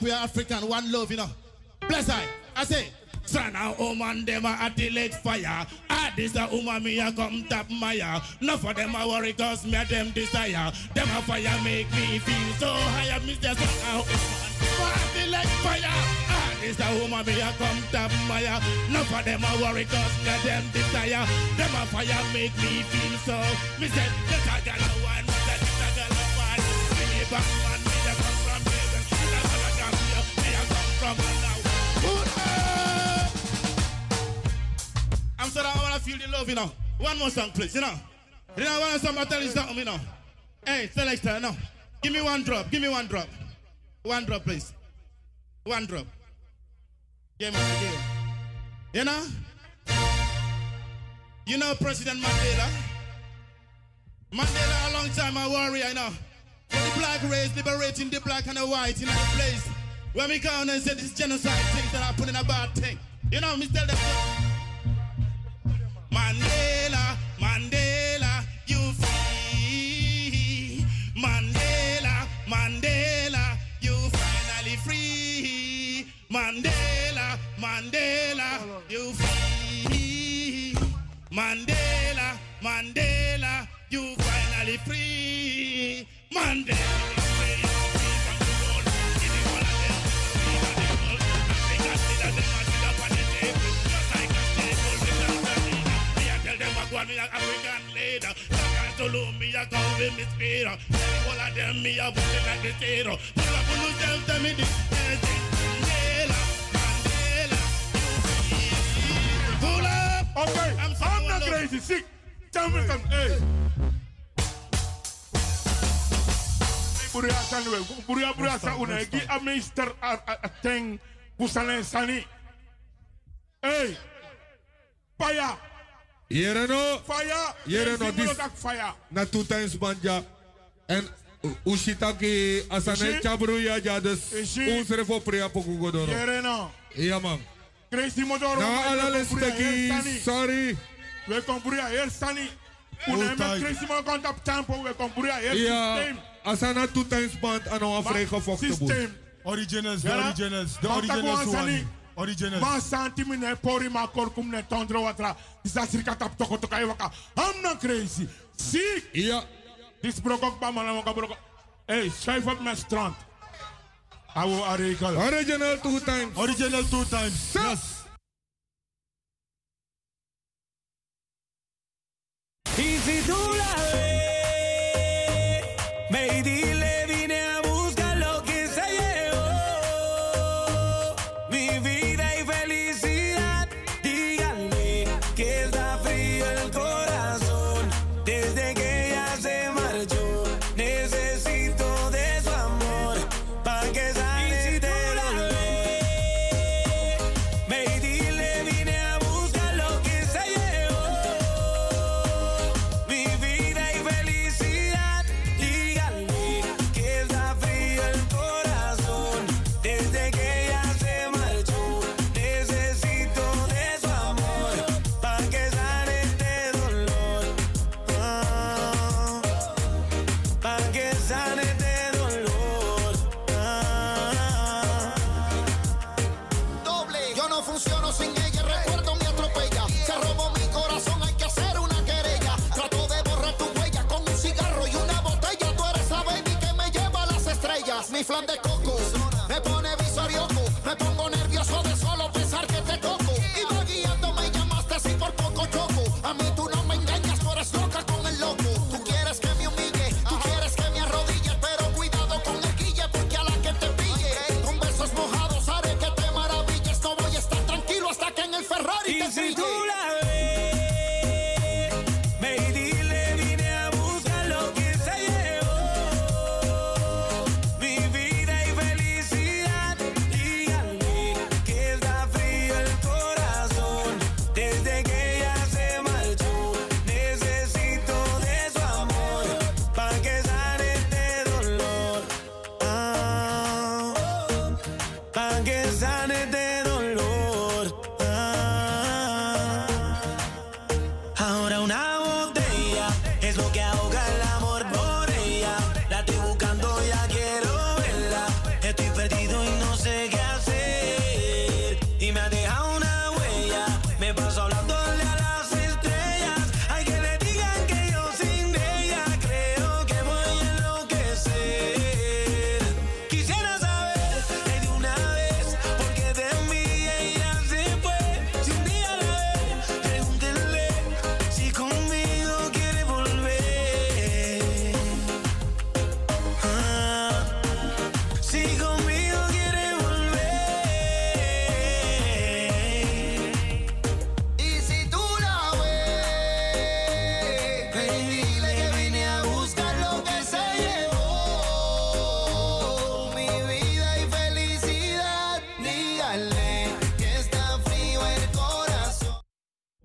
[SPEAKER 26] We are we are African, one love, you know. Bless I. I say,
[SPEAKER 25] Strana woman, them at the lake fire. Ah, this a woman, me a come tap my maya. Enough of them a worry, cause me a them desire. Them a fire make me feel so high. Mr. Strana woman, at the lake fire. Ah, this a woman, me a come tap my maya. Enough of them a worry, cause me a them desire. Them a fire make me feel so. Said,
[SPEAKER 26] you know. One more song, please, you know. You know, one song, tell you something, you know. Hey, selector, you know. Give me one drop, give me one drop. One drop, please. One drop. You know? You know President Mandela? Mandela, a long time a warrior, you know. For the black race, liberating the black and the white in a place. When we come and say this genocide thing that I put in a bad thing. You know, me tell them. Mandela, Mandela, you free. Mandela, Mandela, you finally free. Mandela, Mandela, you free. Mandela, Mandela, you finally free. Mandela. A go with me speed. All of them me a put it like the. Pull up, pull yourself, tell me this. Mandela, Mandela, Pull up.
[SPEAKER 20] Okay,
[SPEAKER 26] I'm,
[SPEAKER 20] I'm not crazy. Sick. Tell me something. Hey. Buria sanwe, buria buria sa una gi a minister a a teng kusane sani. Hey. Fire.
[SPEAKER 27] Here no.
[SPEAKER 20] Fire.
[SPEAKER 27] Here no. This
[SPEAKER 20] fire.
[SPEAKER 27] na two times banja. En usitaki asane
[SPEAKER 20] Ishi?
[SPEAKER 27] chabruya ja dus
[SPEAKER 20] Ishi?
[SPEAKER 27] unsere voor prea poku godoro.
[SPEAKER 20] Here no.
[SPEAKER 27] Ja man.
[SPEAKER 20] Crazy Modoro.
[SPEAKER 27] Na
[SPEAKER 20] wij
[SPEAKER 27] ala
[SPEAKER 20] komen buria hier
[SPEAKER 27] lesteki,
[SPEAKER 20] sani.
[SPEAKER 27] sorry.
[SPEAKER 20] We komen buria hier sani. Una
[SPEAKER 27] Altijd.
[SPEAKER 20] met Crazy Modoro komt op tempo. We komen buria hier
[SPEAKER 27] Ja,
[SPEAKER 20] systeem.
[SPEAKER 27] asana two times band en dan vrijgevochten boel.
[SPEAKER 20] Systeem. Originals, the originals, the originals one. Original. Ma santi mi pori ma korkum ne tondro watra. Disasri katap toko tokai waka. I'm not crazy. Sick.
[SPEAKER 27] Yeah.
[SPEAKER 20] This broke up ba mana waka broke. Hey, swipe up my strength. I will
[SPEAKER 27] original. Original two times.
[SPEAKER 20] Original two times. Yes. Easy to love.